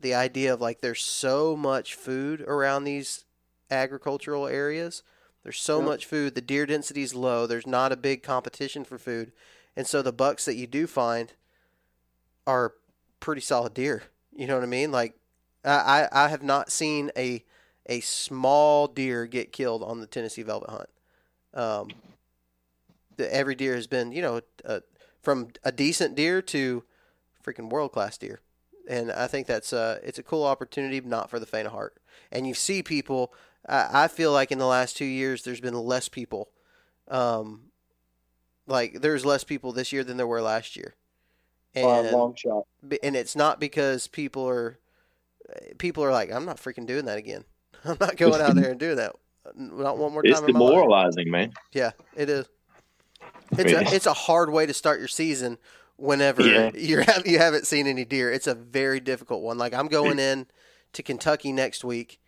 the idea of like there's so much food around these agricultural areas. There's so Yep. much food. The deer density is low. There's not a big competition for food, and so the bucks that you do find are pretty solid deer. You know what I mean? Like I, I have not seen a a small deer get killed on the Tennessee Velvet Hunt. Um, the, every deer has been, you know, from a decent deer to freaking world class deer, and I think that's uh, it's a cool opportunity, not for the faint of heart. And you see people. I, I feel like in the last two years, there's been less people. Um, like there's less people this year than there were last year, By a and long shot. And it's not because people are people are like i'm not freaking doing that again i'm not going out there and doing that not one more time it's in my demoralizing, man. yeah it is it's Yeah. a it's a hard way to start your season whenever Yeah. you're you haven't seen any deer it's a very difficult one like i'm going in to kentucky next week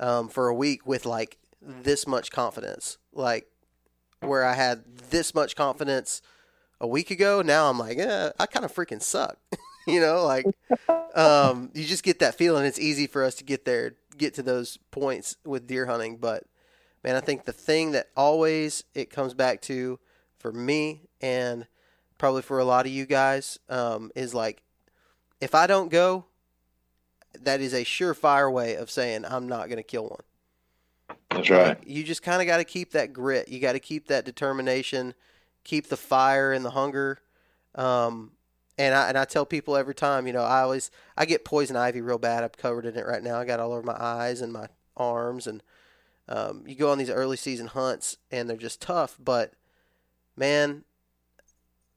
um, for a week with like this much confidence like where i had this much confidence a week ago now i'm like eh, i kind of freaking suck. You know like um, you just get that feeling. It's easy for us to get there get to those points with deer hunting but man i think the thing that always it comes back to for me and probably for a lot of you guys um, is like if i don't go that is a surefire way of saying i'm not going to kill one That's right. you just kind of got to keep that grit. You got to keep that determination, keep the fire and the hunger. Um, and I and I tell people every time, you know, I always I get poison ivy real bad. I'm covered in it right now. I got all over my eyes and my arms, and um, you go on these early season hunts, and they're just tough. But man,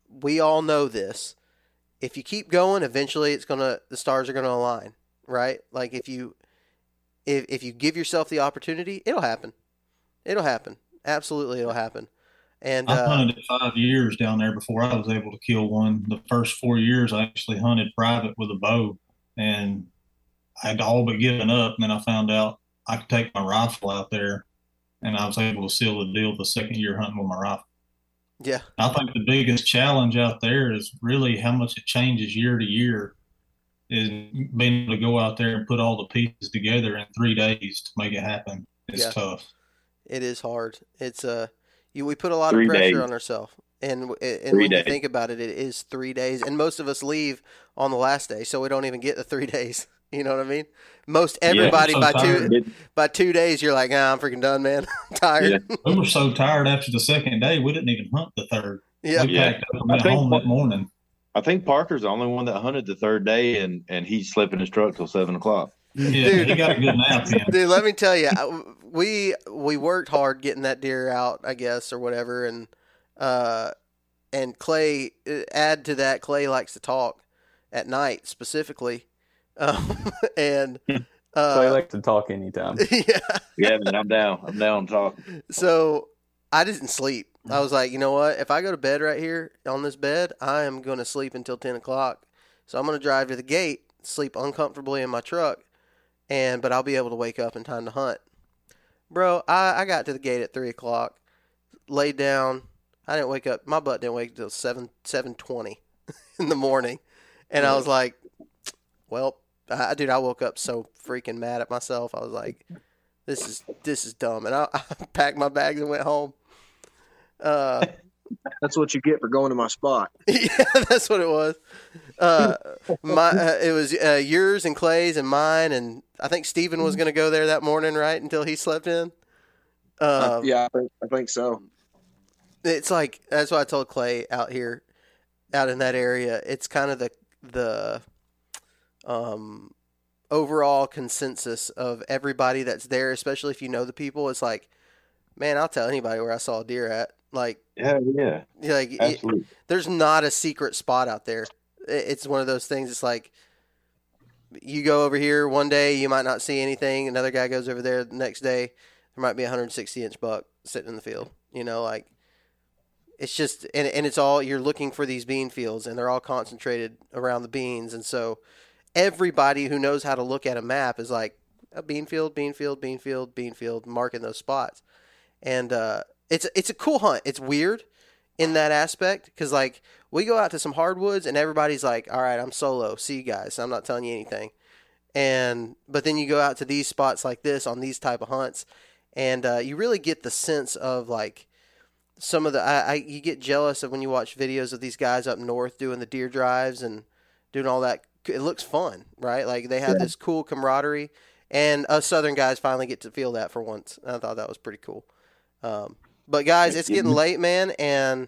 we all know this. If you keep going, eventually it's gonna the stars are gonna align, right? Like if you if if you give yourself the opportunity, it'll happen. It'll happen. Absolutely, it'll happen. And I uh, hunted it five years down there before I was able to kill one. The first four years, I actually hunted private with a bow, and I'd all but given up. And then I found out I could take my rifle out there, and I was able to seal the deal the second year hunting with my rifle. yeah, I think the biggest challenge out there is really how much it changes year to year. Is being able to go out there and put all the pieces together in three days to make it happen. It's Yeah. tough. it is hard. It's uh, you we put a lot Three of pressure days. on ourselves, and and Three when you think about it, it is three days, and most of us leave on the last day, so we don't even get the three days. You know what I mean? Most everybody I'm by so two by two days, you're like, ah, I'm freaking done, man. I'm tired. We were so tired after the second day, we didn't even hunt the third. Yeah, We Yeah. packed up and I went think home what- that morning. I think Parker's the only one that hunted the third day, and and he slept in his truck till seven o'clock. Yeah, Dude. he got a good nap in. Dude, let me tell you, we we worked hard getting that deer out, I guess, or whatever, and uh, and Clay uh, add to that. Clay likes to talk at night specifically, um, and So uh, I like to talk anytime. yeah. Yeah, man, I'm down. I'm down to talk. So I didn't sleep. I was like, you know what? If I go to bed right here on this bed, I am going to sleep until ten o'clock. So I'm going to drive to the gate, sleep uncomfortably in my truck, and but I'll be able to wake up in time to hunt. Bro, I, I got to the gate at three o'clock, laid down. I didn't wake up. My butt didn't wake until seven seven twenty in the morning, and I was like, well, I, dude, I woke up so freaking mad at myself. I was like, this is this is dumb, and I, I packed my bags and went home. Uh, That's what you get for going to my spot. yeah, that's what it was. Uh, my uh, it was uh, yours and Clay's and mine, and I think Steven was going to go there that morning, right, until he slept in. Uh, Um, yeah, I think, I think so. it's like that's why I told Clay out here. out in that area. It's kind of the the um overall consensus of everybody that's there, especially if you know the people. It's like, man, I'll tell anybody where I saw a deer at. Like, Yeah, yeah, like it, there's not a secret spot out there. It's one of those things. It's like you go over here one day, you might not see anything. Another guy goes over there the next day, there might be a 160 inch buck sitting in the field. You know, like it's just and and it's all you're looking for these bean fields, and they're all concentrated around the beans, and so everybody who knows how to look at a map is like a bean field, bean field, bean field, bean field, marking those spots, and uh, it's it's a cool hunt. It's weird in that aspect because like we go out to some hardwoods and everybody's like, "All right, I'm solo. See you guys. I'm not telling you anything." And but then you go out to these spots like this on these type of hunts, and uh, you really get the sense of like some of the I, I you get jealous of when you watch videos of these guys up north doing the deer drives and doing all that. It looks fun, right? Like they have this cool camaraderie, and us southern guys finally get to feel that for once. I thought that was pretty cool. Um, but guys, it's getting late, man, and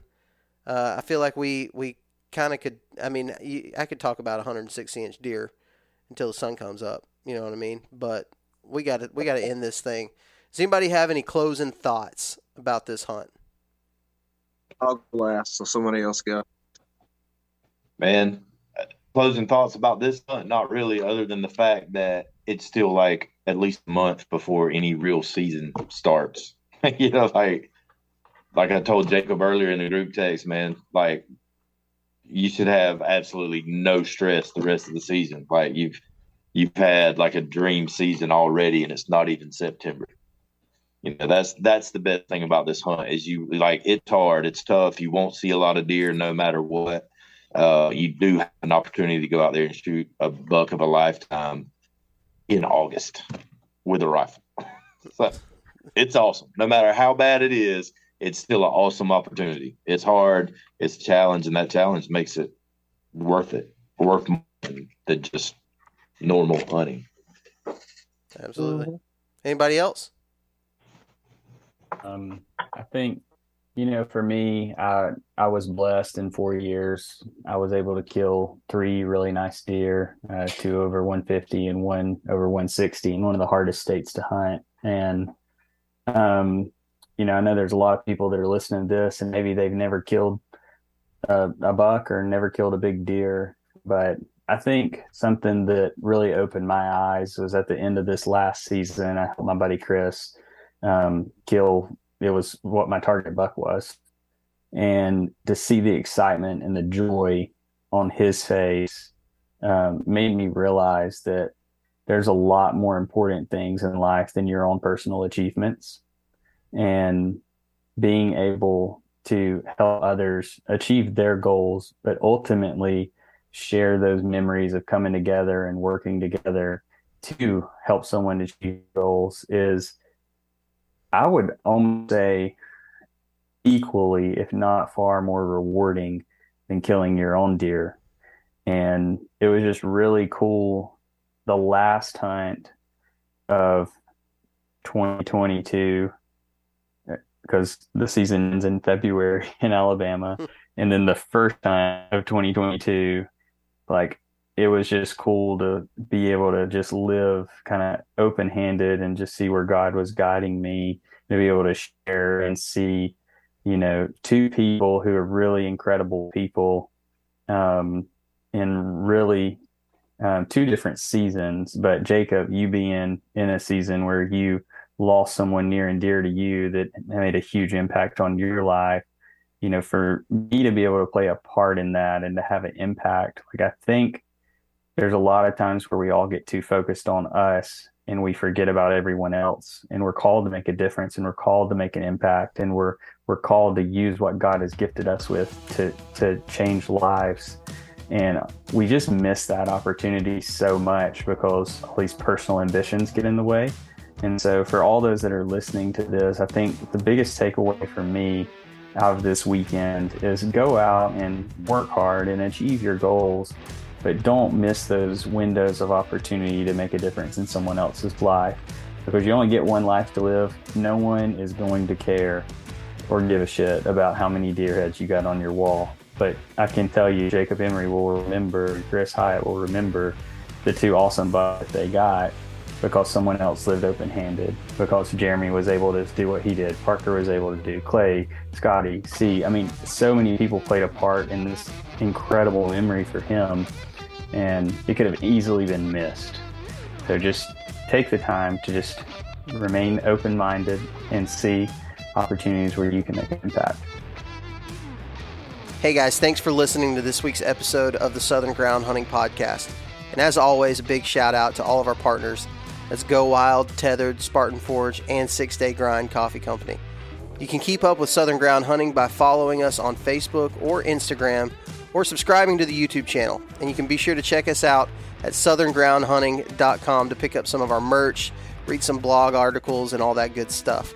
uh, I feel like we we kind of could. I mean, you, I could talk about a 160 inch deer until the sun comes up. You know what I mean? But we got to we got to end this thing. Does anybody have any closing thoughts about this hunt? I'll go last, so somebody else go. Man, uh, closing thoughts about this hunt? Not really, other than the fact that it's still like at least a month before any real season starts. you know, like like I told Jacob earlier in the group text, man, like you should have absolutely no stress the rest of the season. Like you've you've had like a dream season already and it's not even September. You know, that's that's the best thing about this hunt is you like it's hard, it's tough. You won't see a lot of deer no matter what. Uh, you do have an opportunity to go out there and shoot a buck of a lifetime in August with a rifle. so it's awesome. No matter how bad it is, it's still an awesome opportunity. It's hard, it's a challenge, and that challenge makes it worth it, worth more than just normal hunting. Absolutely. Anybody else? Um, I think, you know, for me, I I was blessed in four years. I was able to kill three really nice deer, uh, two over 150 and one over 160 in one of the hardest states to hunt. And, um, you know, I know there's a lot of people that are listening to this and maybe they've never killed a, a buck or never killed a big deer, but I think something that really opened my eyes was at the end of this last season. I helped my buddy Chris um, kill. It was what my target buck was, and to see the excitement and the joy on his face um, made me realize that there's a lot more important things in life than your own personal achievements, and being able to help others achieve their goals, but ultimately share those memories of coming together and working together to help someone achieve goals is I would almost say equally, if not far more rewarding than killing your own deer. And it was just really cool. The last hunt of 2022, because the season's in February in Alabama. and then the first time of 2022, like it was just cool to be able to just live kind of open handed and just see where God was guiding me to be able to share and see, you know, two people who are really incredible people um, in really um, two different seasons. But Jacob, you being in a season where you lost someone near and dear to you that made a huge impact on your life. You know, for me to be able to play a part in that and to have an impact, like I think there's a lot of times where we all get too focused on us and we forget about everyone else and we're called to make a difference and we're called to make an impact and we're we're called to use what God has gifted us with to to change lives and we just miss that opportunity so much because all these personal ambitions get in the way and so for all those that are listening to this I think the biggest takeaway for me out of this weekend is go out and work hard and achieve your goals but don't miss those windows of opportunity to make a difference in someone else's life because you only get one life to live. No one is going to care or give a shit about how many deer heads you got on your wall. but I can tell you, Jacob Emery will remember, Chris Hyatt will remember the two awesome bucks they got because someone else lived open handed, because Jeremy was able to do what he did, Parker was able to do, Clay, Scotty, C. I mean, so many people played a part in this incredible memory for him, and it could have easily been missed. So just take the time to just remain open minded and see opportunities where you can make an impact. Hey guys, thanks for listening to this week's episode of the Southern Ground Hunting Podcast. And as always, a big shout out to all of our partners. That's Go Wild, Tethered, Spartan Forge, and Six Day Grind Coffee Company. You can keep up with Southern Ground Hunting by following us on Facebook or Instagram or subscribing to the YouTube channel. And you can be sure to check us out at southerngroundhunting.com to pick up some of our merch, read some blog articles, and all that good stuff.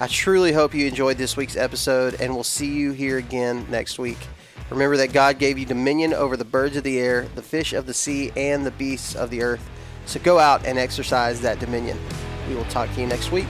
I truly hope you enjoyed this week's episode, and we'll see you here again next week. Remember that God gave you dominion over the birds of the air, the fish of the sea, and the beasts of the earth. So go out and exercise that dominion. We will talk to you next week.